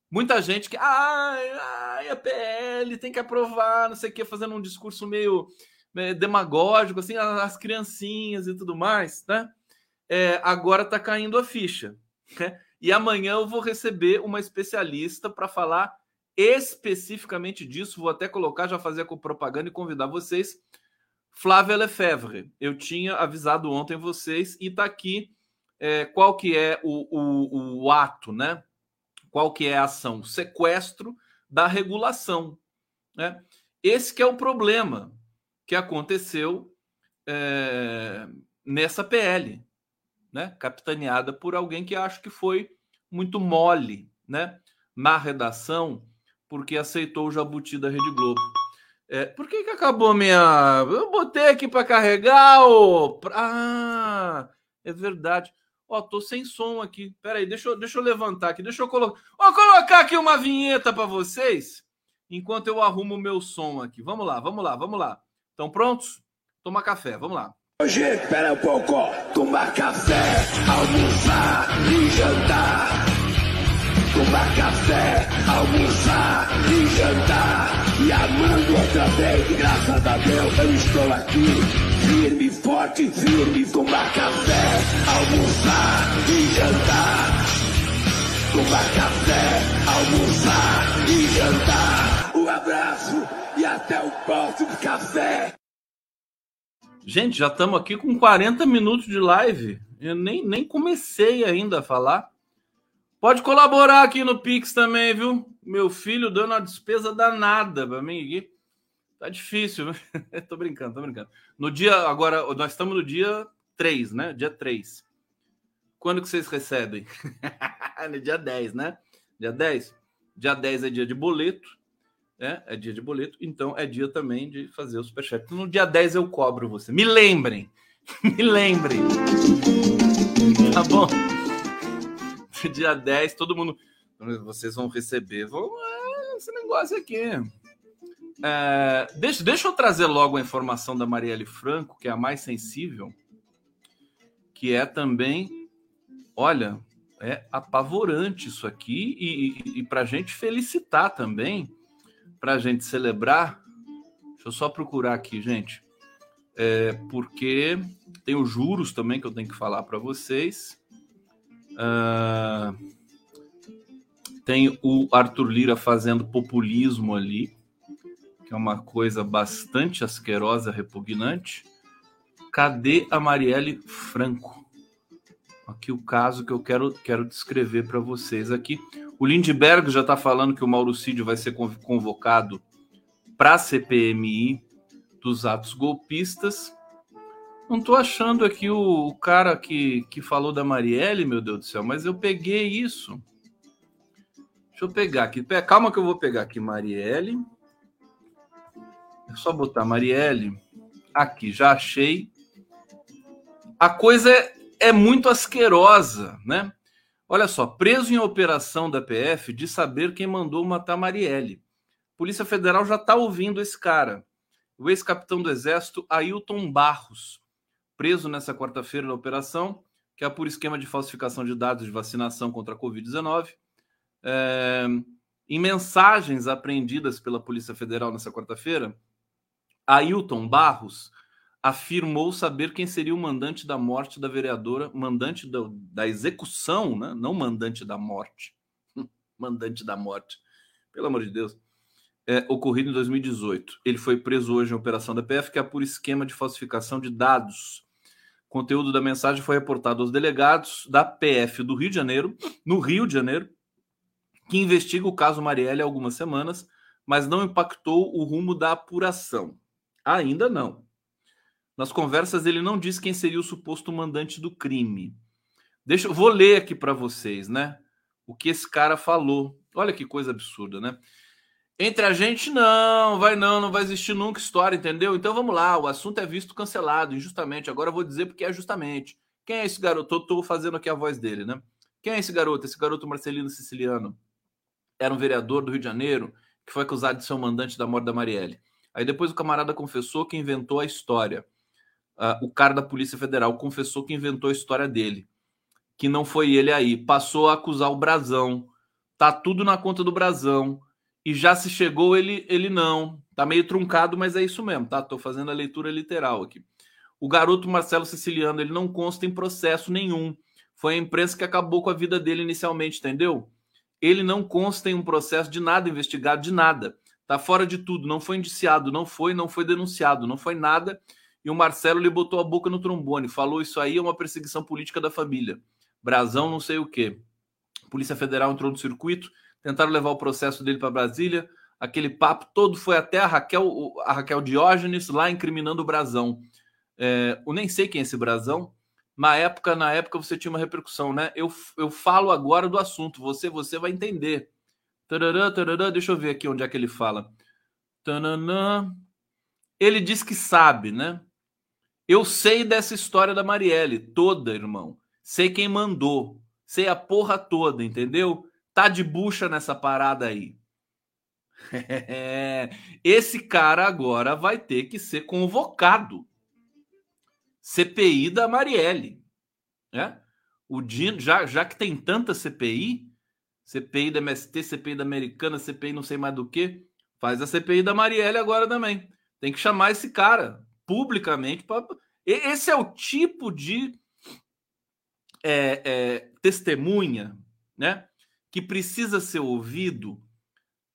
Muita gente que, ai, ai, a PL tem que aprovar, não sei o que, fazendo um discurso meio demagógico, assim, as criancinhas e tudo mais, né? É, agora está caindo a ficha. Né? E amanhã eu vou receber uma especialista para falar especificamente disso. Vou até colocar, já fazer com propaganda e convidar vocês. Flávia Lefebvre. Eu tinha avisado ontem vocês e está aqui é, qual que é o, o, o ato, né? Qual que é a ação? Sequestro da regulação. Né? Esse que é o problema que aconteceu é, nessa PL, né? capitaneada por alguém que acho que foi muito mole né? na redação, porque aceitou o jabuti da Rede Globo. É, por que, que acabou minha. Eu botei aqui para carregar o. Ah, é verdade. Ó, tô sem som aqui. Pera aí, deixa eu, deixa eu levantar aqui. Deixa eu colocar. Vou colocar aqui uma vinheta para vocês enquanto eu arrumo o meu som aqui. Vamos lá, vamos lá, vamos lá. Estão prontos? Tomar café, vamos lá. Hoje, espera um pouco, tomar café, almoçar e jantar. Tomar café, almoçar e jantar. E amando outra vez, graças a Deus eu estou aqui firme, forte, firme, tomar café, almoçar e jantar. Tomar café, almoçar e jantar. Um abraço e até o próximo café. Gente, já estamos aqui com 40 minutos de live. Eu nem, nem comecei ainda a falar. Pode colaborar aqui no Pix também, viu? Meu filho dando uma despesa danada para mim aqui. Tá difícil, tô brincando, tô brincando. No dia, agora, nós estamos no dia 3, né? Dia 3. Quando que vocês recebem? no dia 10, né? Dia 10? Dia 10 é dia de boleto, né? É dia de boleto, então é dia também de fazer o superchat. Então, no dia 10 eu cobro você. Me lembrem! Me lembrem! Tá bom? dia 10, todo mundo. Vocês vão receber. Vão, ah, esse negócio aqui. É, deixa, deixa eu trazer logo a informação da Marielle Franco, que é a mais sensível, que é também, olha, é apavorante isso aqui, e, e, e para a gente felicitar também, para a gente celebrar. Deixa eu só procurar aqui, gente, é, porque tem os juros também que eu tenho que falar para vocês. Uh, tem o Arthur Lira fazendo populismo ali que é uma coisa bastante asquerosa, repugnante. Cadê a Marielle Franco? Aqui o caso que eu quero, quero descrever para vocês aqui. O Lindbergh já está falando que o Mauricídio vai ser convocado para a CPMI dos atos golpistas. Não estou achando aqui o, o, cara que, que falou da Marielle, meu Deus do céu, mas eu peguei isso. Deixa eu pegar aqui. Calma que eu vou pegar aqui Marielle. É só botar Marielle. Aqui, já achei. A coisa é, é muito asquerosa, né? Olha só, preso em operação da PF de saber quem mandou matar Marielle. Polícia Federal já está ouvindo esse cara. O ex-capitão do Exército, Ailton Barros, preso nessa quarta-feira na operação, que é por esquema de falsificação de dados de vacinação contra a Covid-19. É, em mensagens apreendidas pela Polícia Federal nessa quarta-feira, Ailton Barros afirmou saber quem seria o mandante da morte da vereadora, mandante da, da execução, né? não mandante da morte. mandante da morte. Pelo amor de Deus. É, ocorrido em 2018. Ele foi preso hoje em operação da PF, que é por esquema de falsificação de dados. O conteúdo da mensagem foi reportado aos delegados da PF do Rio de Janeiro, no Rio de Janeiro, que investiga o caso Marielle há algumas semanas, mas não impactou o rumo da apuração. Ainda não. Nas conversas ele não disse quem seria o suposto mandante do crime. Deixa, eu vou ler aqui para vocês, né? O que esse cara falou. Olha que coisa absurda, né? Entre a gente não, vai não, não vai existir nunca história, entendeu? Então vamos lá, o assunto é visto cancelado injustamente. Agora eu vou dizer porque é justamente. Quem é esse garoto? Estou fazendo aqui a voz dele, né? Quem é esse garoto? Esse garoto Marcelino Siciliano. Era um vereador do Rio de Janeiro que foi acusado de ser o mandante da morte da Marielle. Aí depois o camarada confessou que inventou a história. Uh, o cara da Polícia Federal confessou que inventou a história dele, que não foi ele aí. Passou a acusar o Brasão Tá tudo na conta do Brasão. E já se chegou, ele, ele não. Tá meio truncado, mas é isso mesmo, tá? Tô fazendo a leitura literal aqui. O garoto Marcelo Siciliano, ele não consta em processo nenhum. Foi a imprensa que acabou com a vida dele inicialmente, entendeu? Ele não consta em um processo de nada investigado, de nada. Tá fora de tudo, não foi indiciado, não foi, não foi denunciado, não foi nada. E o Marcelo lhe botou a boca no trombone, falou isso aí é uma perseguição política da família. Brasão, não sei o quê. Polícia Federal entrou no circuito, tentaram levar o processo dele para Brasília. Aquele papo todo foi até a Raquel, a Raquel Diógenes lá incriminando o Brasão. É, eu nem sei quem é esse Brasão. Na época, na época você tinha uma repercussão, né? Eu, eu falo agora do assunto, você você vai entender. Tarará, tarará, deixa eu ver aqui onde é que ele fala. Tananã. Ele diz que sabe, né? Eu sei dessa história da Marielle, toda, irmão. Sei quem mandou. Sei a porra toda, entendeu? Tá de bucha nessa parada aí. Esse cara agora vai ter que ser convocado. CPI da Marielle. Né? O Dino, já, já que tem tanta CPI, CPI da MST, CPI da Americana, CPI não sei mais do que, faz a CPI da Marielle agora também. Tem que chamar esse cara publicamente. Pra... Esse é o tipo de é, é, testemunha né, que precisa ser ouvido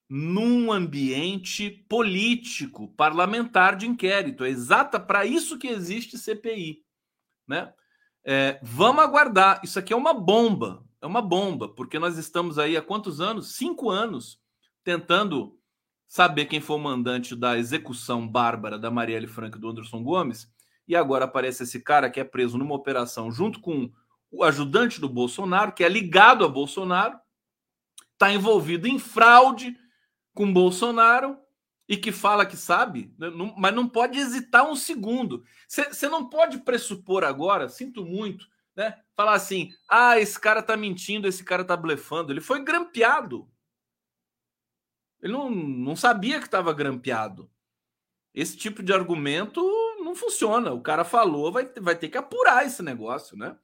num ambiente político, parlamentar de inquérito. É exata para isso que existe CPI. Né? É, vamos aguardar. Isso aqui é uma bomba. É uma bomba, porque nós estamos aí há quantos anos? Cinco anos tentando saber quem foi o mandante da execução bárbara da Marielle Franco e do Anderson Gomes. E agora aparece esse cara que é preso numa operação junto com o ajudante do Bolsonaro, que é ligado a Bolsonaro, está envolvido em fraude com Bolsonaro e que fala que sabe, né, mas não pode hesitar um segundo. Você não pode pressupor agora, sinto muito, né? Falar assim: ah, esse cara tá mentindo, esse cara tá blefando. Ele foi grampeado. Ele não, não sabia que estava grampeado. Esse tipo de argumento não funciona. O cara falou, vai, vai ter que apurar esse negócio, né?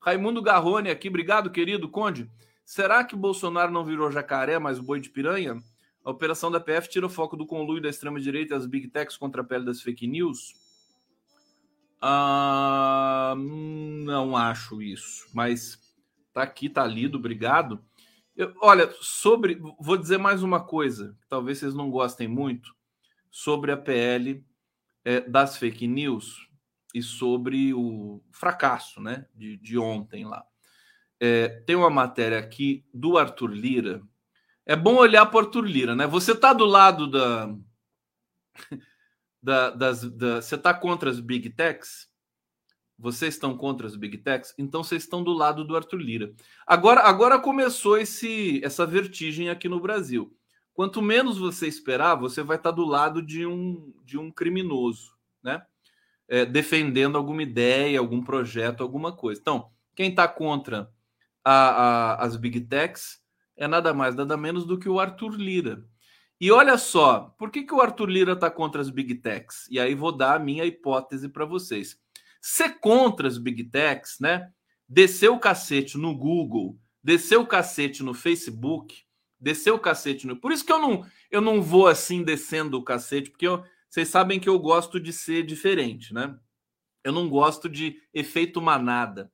Raimundo Garrone aqui, obrigado, querido Conde. Será que Bolsonaro não virou jacaré, mas boi de piranha? A operação da PF tira o foco do conluio da extrema-direita e as big techs contra a pele das fake news? Ah, não acho isso, mas tá aqui, tá lido, obrigado. Eu, olha, sobre. Vou dizer mais uma coisa, talvez vocês não gostem muito, sobre a PL é, das fake news e sobre o fracasso né, de, de ontem lá. É, tem uma matéria aqui do Arthur Lira, é bom olhar para o Arthur Lira, né? Você está do lado da, da, das, da, Você está contra as big techs? Vocês estão contra as big techs? Então vocês estão do lado do Arthur Lira. Agora, agora começou esse, essa vertigem aqui no Brasil. Quanto menos você esperar, você vai estar do lado de um, de um criminoso, né? É, defendendo alguma ideia, algum projeto, alguma coisa. Então, quem está contra a, a, as big techs é nada mais, nada menos do que o Arthur Lira. E olha só, por que, que o Arthur Lira está contra as big techs? E aí vou dar a minha hipótese para vocês. Ser contra as big techs, né? Descer o cacete no Google, descer o cacete no Facebook, descer o cacete no. Por isso que eu não, eu não vou assim descendo o cacete, porque eu, vocês sabem que eu gosto de ser diferente, né? Eu não gosto de efeito manada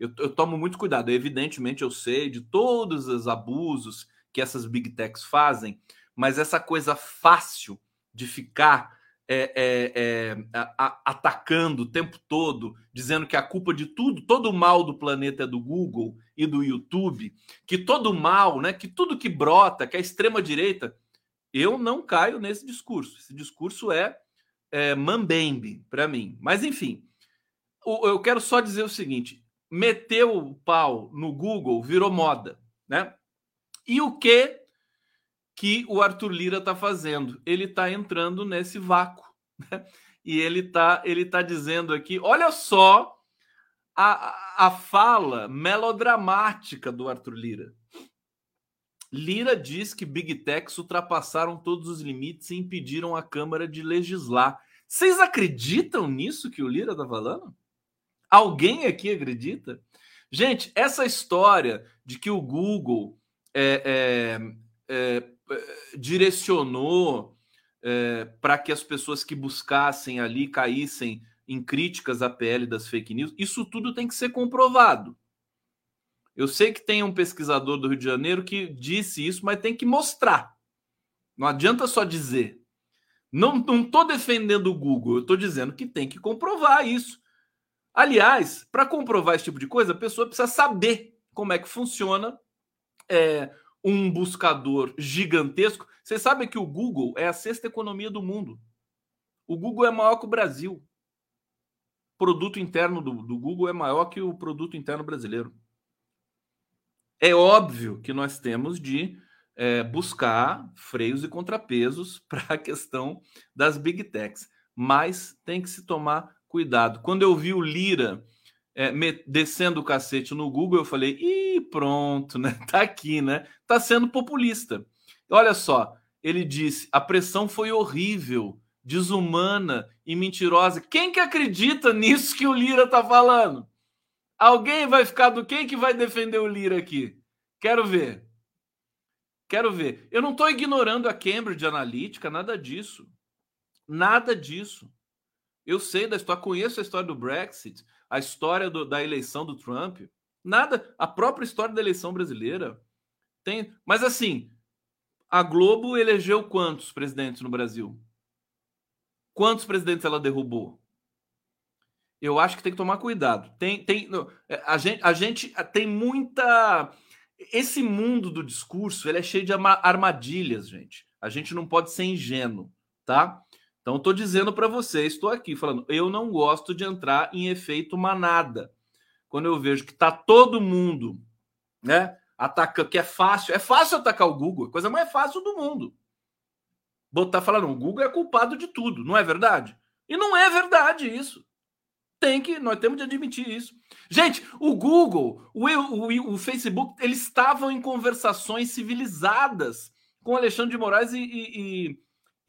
eu, eu tomo muito cuidado. Evidentemente, eu sei de todos os abusos que essas big techs fazem, mas essa coisa fácil de ficar é, é, é, a, atacando o tempo todo, dizendo que a culpa de tudo, todo o mal do planeta é do Google e do YouTube, que todo mal, né, que tudo que brota, que a extrema direita, eu não caio nesse discurso. Esse discurso é, é mambembe para mim. Mas enfim, eu quero só dizer o seguinte: meteu o pau no Google virou moda, né? E o que que o Arthur Lira está fazendo? Ele está entrando nesse vácuo, né? E ele está ele tá dizendo aqui, olha só a, a fala melodramática do Arthur Lira. Lira diz que Big Techs ultrapassaram todos os limites e impediram a Câmara de legislar. Vocês acreditam nisso que o Lira está falando? Alguém aqui acredita? Gente, essa história de que o Google é, é, é direcionou é, para que as pessoas que buscassem ali caíssem em críticas à PL das fake news. Isso tudo tem que ser comprovado. Eu sei que tem um pesquisador do Rio de Janeiro que disse isso, mas tem que mostrar. Não adianta só dizer. Não estou defendendo o Google, eu estou dizendo que tem que comprovar isso. Aliás, para comprovar esse tipo de coisa, a pessoa precisa saber como é que funciona é, um buscador gigantesco. Vocês sabem que o Google é a sexta economia do mundo. O Google é maior que o Brasil. O produto interno do, do Google é maior que o produto interno brasileiro. É óbvio que nós temos de é, buscar freios e contrapesos para a questão das big techs, mas tem que se tomar cuidado. Quando eu vi o Lira é, me, descendo o cacete no Google, eu falei, ih, pronto, né? Tá aqui, né? Tá sendo populista. Olha só, ele disse: a pressão foi horrível, desumana e mentirosa. Quem que acredita nisso que o Lira tá falando? Alguém vai ficar do quem que vai defender o Lira aqui? Quero ver. Quero ver. Eu não estou ignorando a Cambridge Analytica, nada disso. Nada disso. Eu sei da história, conheço a história do Brexit, a história do, da eleição do Trump. Nada, a própria história da eleição brasileira. Tem, mas assim, a Globo elegeu quantos presidentes no Brasil? Quantos presidentes ela derrubou? Eu acho que tem que tomar cuidado. Tem, tem, é, a gente, a gente tem muita esse mundo do discurso ele é cheio de armadilhas, gente. A gente não pode ser ingênuo, tá? Então, estou dizendo para vocês, estou aqui falando, eu não gosto de entrar em efeito manada. Quando eu vejo que está todo mundo, né, ataca, que é fácil, é fácil atacar o Google, a coisa mais fácil do mundo. Botar falando, o Google é culpado de tudo, não é verdade? E não é verdade isso. Tem que, nós temos de admitir isso. Gente, o Google, o, o, o Facebook, eles estavam em conversações civilizadas com Alexandre de Moraes e, e, e,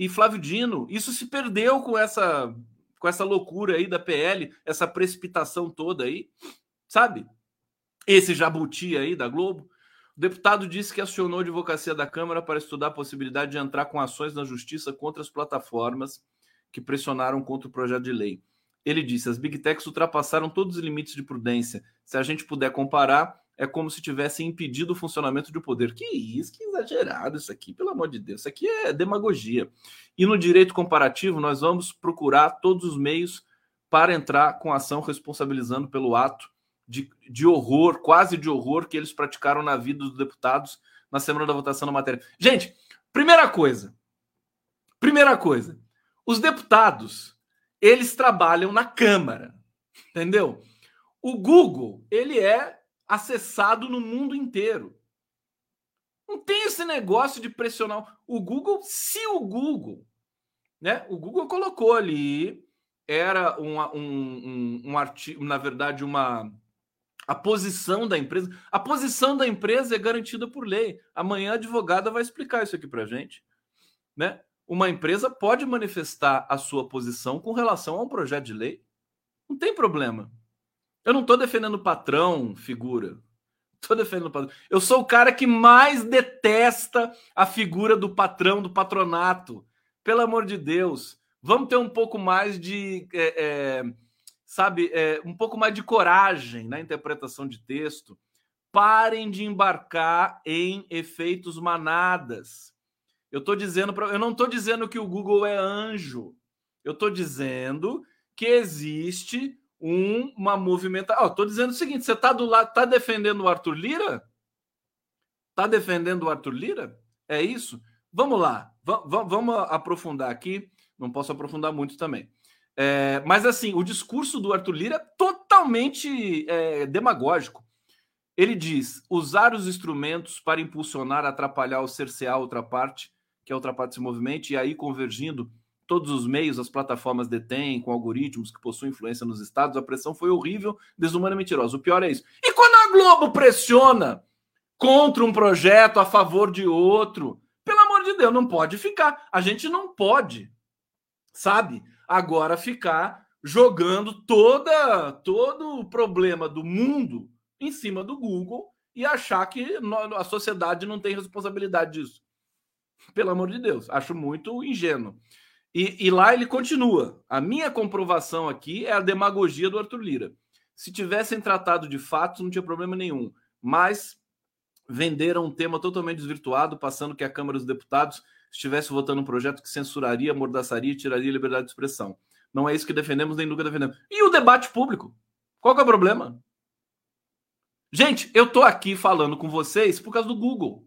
Flávio Dino. Isso se perdeu com essa, com essa loucura aí da PL, essa precipitação toda aí, sabe? Esse jabuti aí da Globo. O deputado disse que acionou a advocacia da Câmara para estudar a possibilidade de entrar com ações na justiça contra as plataformas que pressionaram contra o projeto de lei. Ele disse: as big techs ultrapassaram todos os limites de prudência. Se a gente puder comparar, é como se tivessem impedido o funcionamento do poder. Que isso, que exagerado isso aqui, pelo amor de Deus. Isso aqui é demagogia. E no direito comparativo, nós vamos procurar todos os meios para entrar com ação responsabilizando pelo ato de, de horror, quase de horror, que eles praticaram na vida dos deputados na semana da votação da matéria. Gente, primeira coisa. Primeira coisa. Os deputados eles trabalham na Câmara, entendeu? O Google, ele é acessado no mundo inteiro. Não tem esse negócio de pressionar o Google, se o Google, né? O Google colocou ali, era um, um, um, um artigo, na verdade, uma a posição da empresa. A posição da empresa é garantida por lei. Amanhã a advogada vai explicar isso aqui para gente, né? uma empresa pode manifestar a sua posição com relação a um projeto de lei. Não tem problema. Eu não estou defendendo o patrão, figura. Estou defendendo o patrão. Eu sou o cara que mais detesta a figura do patrão, do patronato. Pelo amor de Deus. Vamos ter um pouco mais de. É, é, sabe, é, um pouco mais de coragem na interpretação de texto. Parem de embarcar em efeitos manadas. Eu estou dizendo para, eu não estou dizendo que o Google é anjo. Eu estou dizendo que existe um, uma movimentação. Estou dizendo o seguinte: você está do lado, tá defendendo o Arthur Lira? Está defendendo o Arthur Lira? É isso? Vamos lá, vamos aprofundar aqui. Não posso aprofundar muito também. É, mas assim, o discurso do Arthur Lira é totalmente é, demagógico. Ele diz: usar os instrumentos para impulsionar, atrapalhar ou cercear outra parte que a outra parte se movimente, e aí convergindo todos os meios, as plataformas detêm, com algoritmos que possuem influência nos estados, a pressão foi horrível, desumana e mentirosa. O pior é isso. E quando a Globo pressiona contra um projeto a favor de outro, pelo amor de Deus, não pode ficar. A gente não pode, sabe? Agora ficar jogando toda todo o problema do mundo em cima do Google e achar que a sociedade não tem responsabilidade disso. Pelo amor de Deus, acho muito ingênuo. E, e, lá ele continua. A minha comprovação aqui é a demagogia do Arthur Lira. Se tivessem tratado de fatos, não tinha problema nenhum. Mas venderam um tema totalmente desvirtuado, passando que a Câmara dos Deputados estivesse votando um projeto que censuraria, amordaçaria e tiraria a liberdade de expressão. Não é isso que defendemos, nem nunca defendemos. E o debate público? Qual é o problema? Gente, eu estou aqui falando com vocês por causa do Google.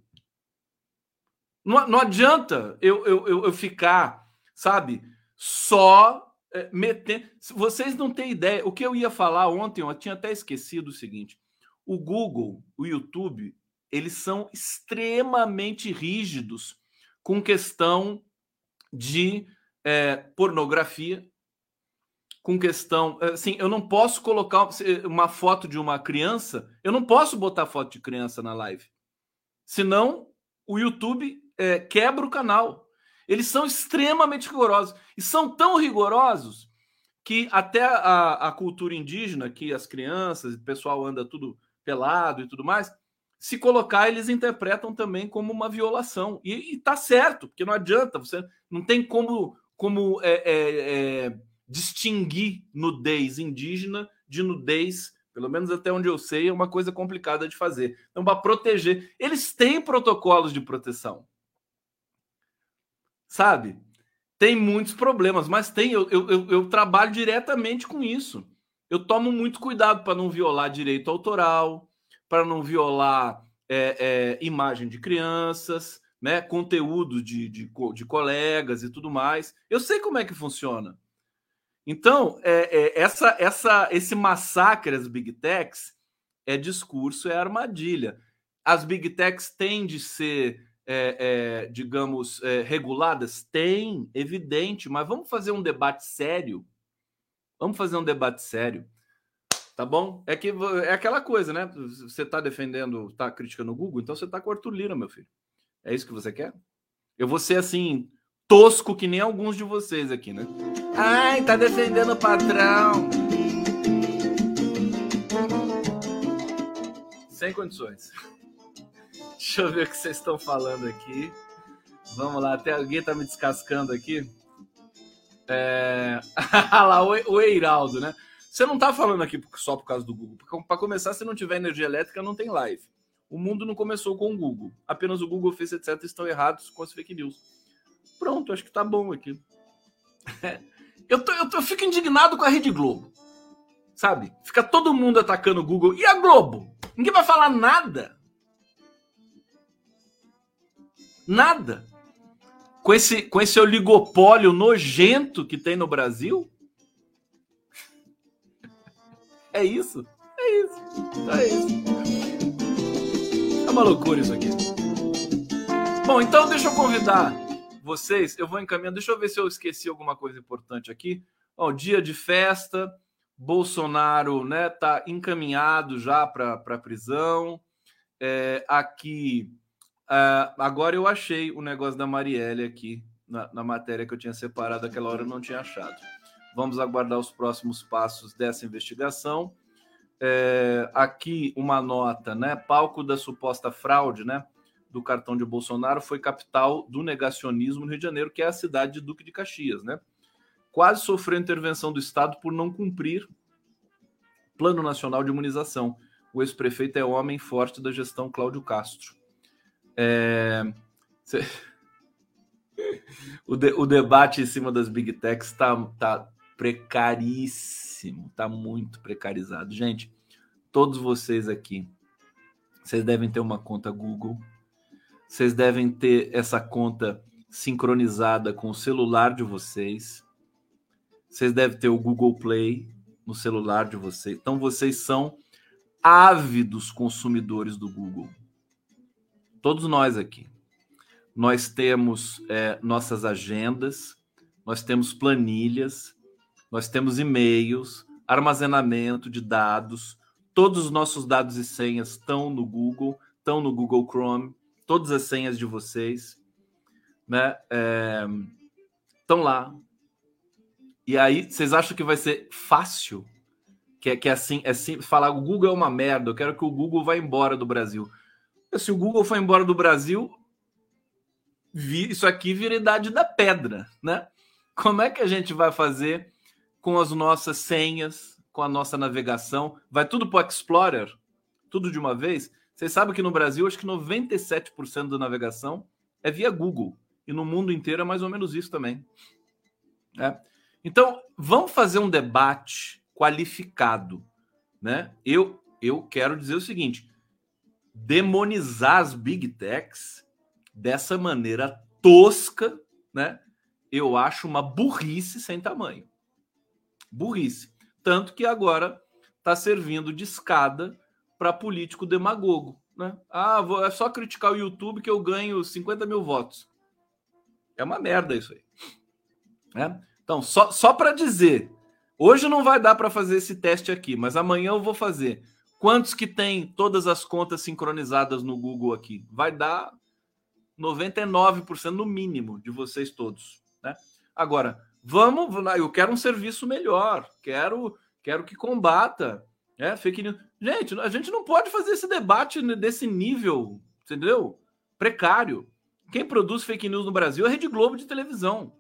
Não, não adianta eu, eu, eu, eu ficar, sabe, só é, metendo. Vocês não têm ideia. O que eu ia falar ontem, eu tinha até esquecido o seguinte: o Google, o YouTube, eles são extremamente rígidos com questão de é, pornografia, com questão. Assim, eu não posso colocar uma foto de uma criança, eu não posso botar foto de criança na live. Senão, o YouTube é, quebra o canal. Eles são extremamente rigorosos. E são tão rigorosos que até a, a cultura indígena, que as crianças, o pessoal anda tudo pelado e tudo mais, se colocar, eles interpretam também como uma violação. E, está certo, porque não adianta, você não tem como, como é, é, é, distinguir nudez indígena de nudez, pelo menos até onde eu sei, é uma coisa complicada de fazer. Então, para proteger, eles têm protocolos de proteção. Sabe? Tem muitos problemas, mas tem. Eu, eu, eu trabalho diretamente com isso. Eu tomo muito cuidado para não violar direito autoral, para não violar é, é, imagem de crianças, né, conteúdo de, de, de colegas e tudo mais. Eu sei como é que funciona. Então, é, é, essa, essa, esse massacre às big techs é discurso, é armadilha. As big techs têm de ser, é, é, digamos, é, reguladas? Tem, evidente, mas vamos fazer um debate sério. Vamos fazer um debate sério. Tá bom? É que é aquela coisa, né? Você está defendendo, está criticando o Google, então você está com o Arthur Lira, meu filho. É isso que você quer? Eu vou ser assim, tosco que nem alguns de vocês aqui, né? Ai, tá defendendo o patrão. Sem condições. Deixa eu ver o que vocês estão falando aqui. Vamos lá, até alguém tá me descascando aqui. É... lá, o Eiraldo, né? Você não tá falando aqui só por causa do Google. Para começar, se não tiver energia elétrica, não tem live. O mundo não começou com o Google. Apenas o Google fez, etc. estão errados com as fake news. Pronto, acho que tá bom aqui. eu, tô, eu, tô, eu fico indignado com a Rede Globo. Sabe? Fica todo mundo atacando o Google. E a Globo? Ninguém vai falar nada. Nada. Com esse, com esse oligopólio nojento que tem no Brasil? É isso? É isso. É isso. É uma loucura isso aqui. Bom, então deixa eu convidar vocês. Eu vou encaminhando. Deixa eu ver se eu esqueci alguma coisa importante aqui. Ó, dia de festa. Bolsonaro né, tá encaminhado já para a prisão. É, aqui, é, agora eu achei o negócio da Marielle aqui na, na matéria que eu tinha separado aquela hora eu não tinha achado. Vamos aguardar os próximos passos dessa investigação. É, aqui uma nota, né? Palco da suposta fraude, né? Do cartão de Bolsonaro foi capital do negacionismo no Rio de Janeiro, que é a cidade de Duque de Caxias, né? Quase sofreu intervenção do Estado por não cumprir Plano Nacional de Imunização. O ex-prefeito é homem forte da gestão Cláudio Castro. É... o, de, o, debate em cima das big techs está tá, precaríssimo, tá muito precarizado. Gente, todos vocês aqui, vocês devem ter uma conta Google, vocês devem ter essa conta sincronizada com o celular de vocês, vocês devem ter o Google Play no celular de vocês. Então, vocês são ávidos consumidores do Google. Todos nós aqui. Nós temos é, nossas agendas, nós temos planilhas, nós temos e-mails, armazenamento de dados, todos os nossos dados e senhas estão no Google, estão no Google Chrome, todas as senhas de vocês, né? É, estão lá. E aí, vocês acham que vai ser fácil? que é, que é assim, é simples falar o Google é uma merda, eu quero que o Google vá embora do Brasil. Se o Google for embora do Brasil, isso aqui vira idade da pedra, né? Como é que a gente vai fazer com as nossas senhas, com a nossa navegação? Vai tudo para o Explorer? Tudo de uma vez? Vocês sabem que no Brasil, acho que 97% da navegação é via Google. E no mundo inteiro é mais ou menos isso também. É. Então, vamos fazer um debate qualificado. Né? Eu, eu quero dizer o seguinte: demonizar as big techs dessa maneira tosca, né? Eu acho uma burrice sem tamanho. Burrice. Tanto que agora está servindo de escada para político demagogo. Né? Ah, vou, é só criticar o YouTube que eu ganho 50 mil votos. É uma merda isso aí. É? Então, só, só para dizer, hoje não vai dar para fazer esse teste aqui, mas amanhã eu vou fazer. Quantos que tem todas as contas sincronizadas no Google aqui? Vai dar 99% no mínimo de vocês todos. Né? Agora, vamos, eu quero um serviço melhor, quero, quero que combata é, fake news. Gente, a gente não pode fazer esse debate desse nível, entendeu? Precário. Quem produz fake news no Brasil é a Rede Globo de televisão.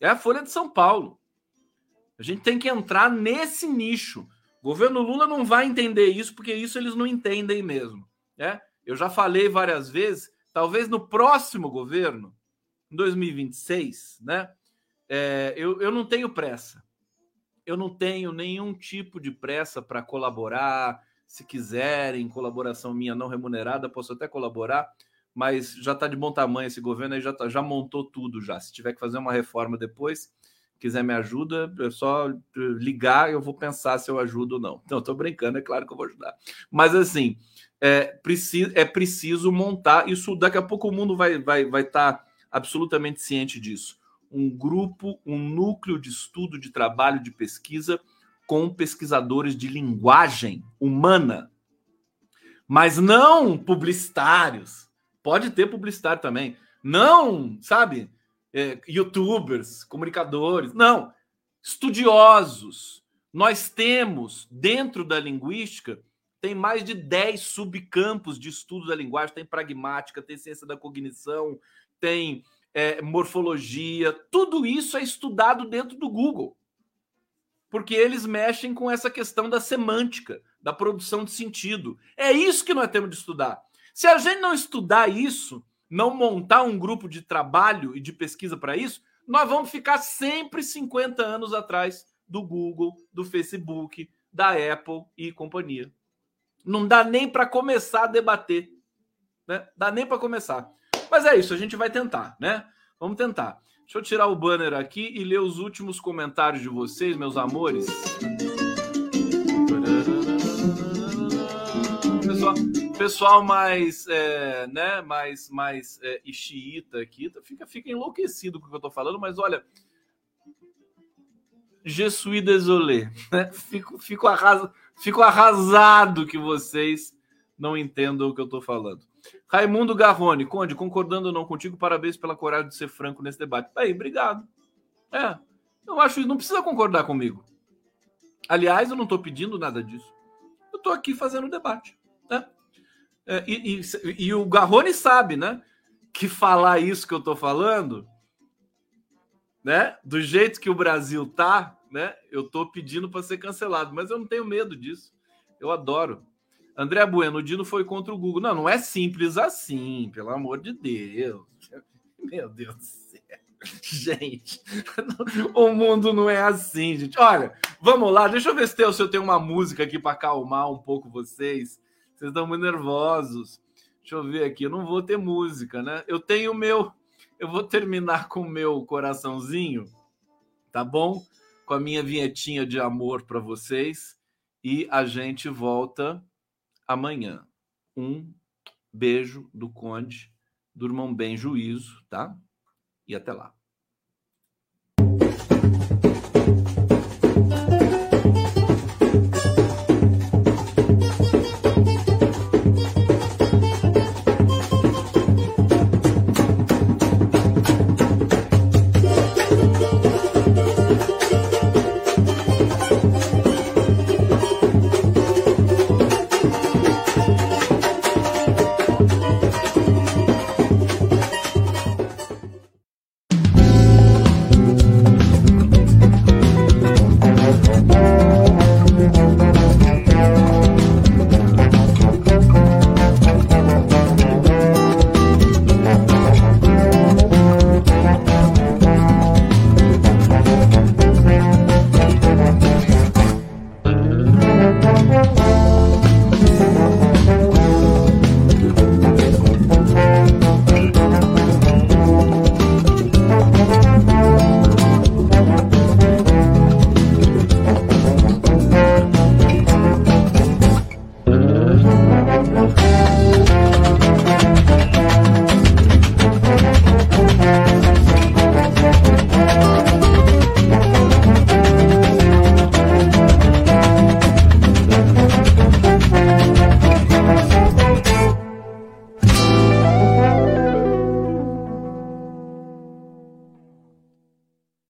É a Folha de São Paulo. A gente tem que entrar nesse nicho. Governo Lula não vai entender isso, porque isso eles não entendem mesmo. Né? Eu já falei várias vezes, talvez no próximo governo, em 2026, né? É, eu, eu não tenho pressa. Eu não tenho nenhum tipo de pressa para colaborar. Se quiserem, colaboração minha não remunerada, posso até colaborar mas já está de bom tamanho esse governo aí, já, tá, já montou tudo já. Se tiver que fazer uma reforma depois, quiser me ajuda, é só ligar, eu vou pensar se eu ajudo ou não. Não, estou brincando, é claro que eu vou ajudar. Mas assim, é preciso, é preciso montar isso. Daqui a pouco o mundo vai vai vai estar tá absolutamente ciente disso. Um grupo, um núcleo de estudo, de trabalho, de pesquisa com pesquisadores de linguagem humana, mas não publicitários Pode ter publicitário também. Não, sabe? É, youtubers, comunicadores. Não. Estudiosos. Nós temos, dentro da linguística, tem mais de 10 subcampos de estudo da linguagem. Tem pragmática, tem ciência da cognição, tem é, morfologia. Tudo isso é estudado dentro do Google. Porque eles mexem com essa questão da semântica, da produção de sentido. É isso que nós temos de estudar. Se a gente não estudar isso, não montar um grupo de trabalho e de pesquisa para isso, nós vamos ficar sempre 50 anos atrás do Google, do Facebook, da Apple e companhia. Não dá nem para começar a debater, né? Dá nem para começar. Mas é isso, a gente vai tentar, né? Vamos tentar. Deixa eu tirar o banner aqui e ler os últimos comentários de vocês, meus amores. Pessoal mais, é, né, mais, mais é, xiita aqui fica, fica enlouquecido com o que eu tô falando, mas olha, je suis désolé, né? Fico, fico, fico arrasado que vocês não entendam o que eu tô falando. Raimundo Garrone, Conde, concordando ou não contigo, parabéns pela coragem de ser franco nesse debate. Aí, obrigado. É, eu acho que não precisa concordar comigo. Aliás, eu não estou pedindo nada disso. Eu estou aqui fazendo debate. Né? É, e, e, e, o Garrone sabe, né? Que falar isso que eu tô falando, né? Do jeito que o Brasil tá, né? Eu tô pedindo para ser cancelado, mas eu não tenho medo disso. Eu adoro. André Bueno, o Dino foi contra o Google. Não, não é simples assim, pelo amor de Deus. Meu Deus do céu. Gente, o mundo não é assim, gente. Olha, vamos lá, deixa eu ver se, eu tenho uma música aqui para acalmar um pouco vocês. Vocês estão muito nervosos. Deixa eu ver aqui. Eu não vou ter música, né? Eu tenho o meu. Eu vou terminar com o meu coraçãozinho, tá bom? Com a minha vinhetinha de amor para vocês. E a gente volta amanhã. Um beijo do Conde. Durmam bem, juízo, tá? E até lá.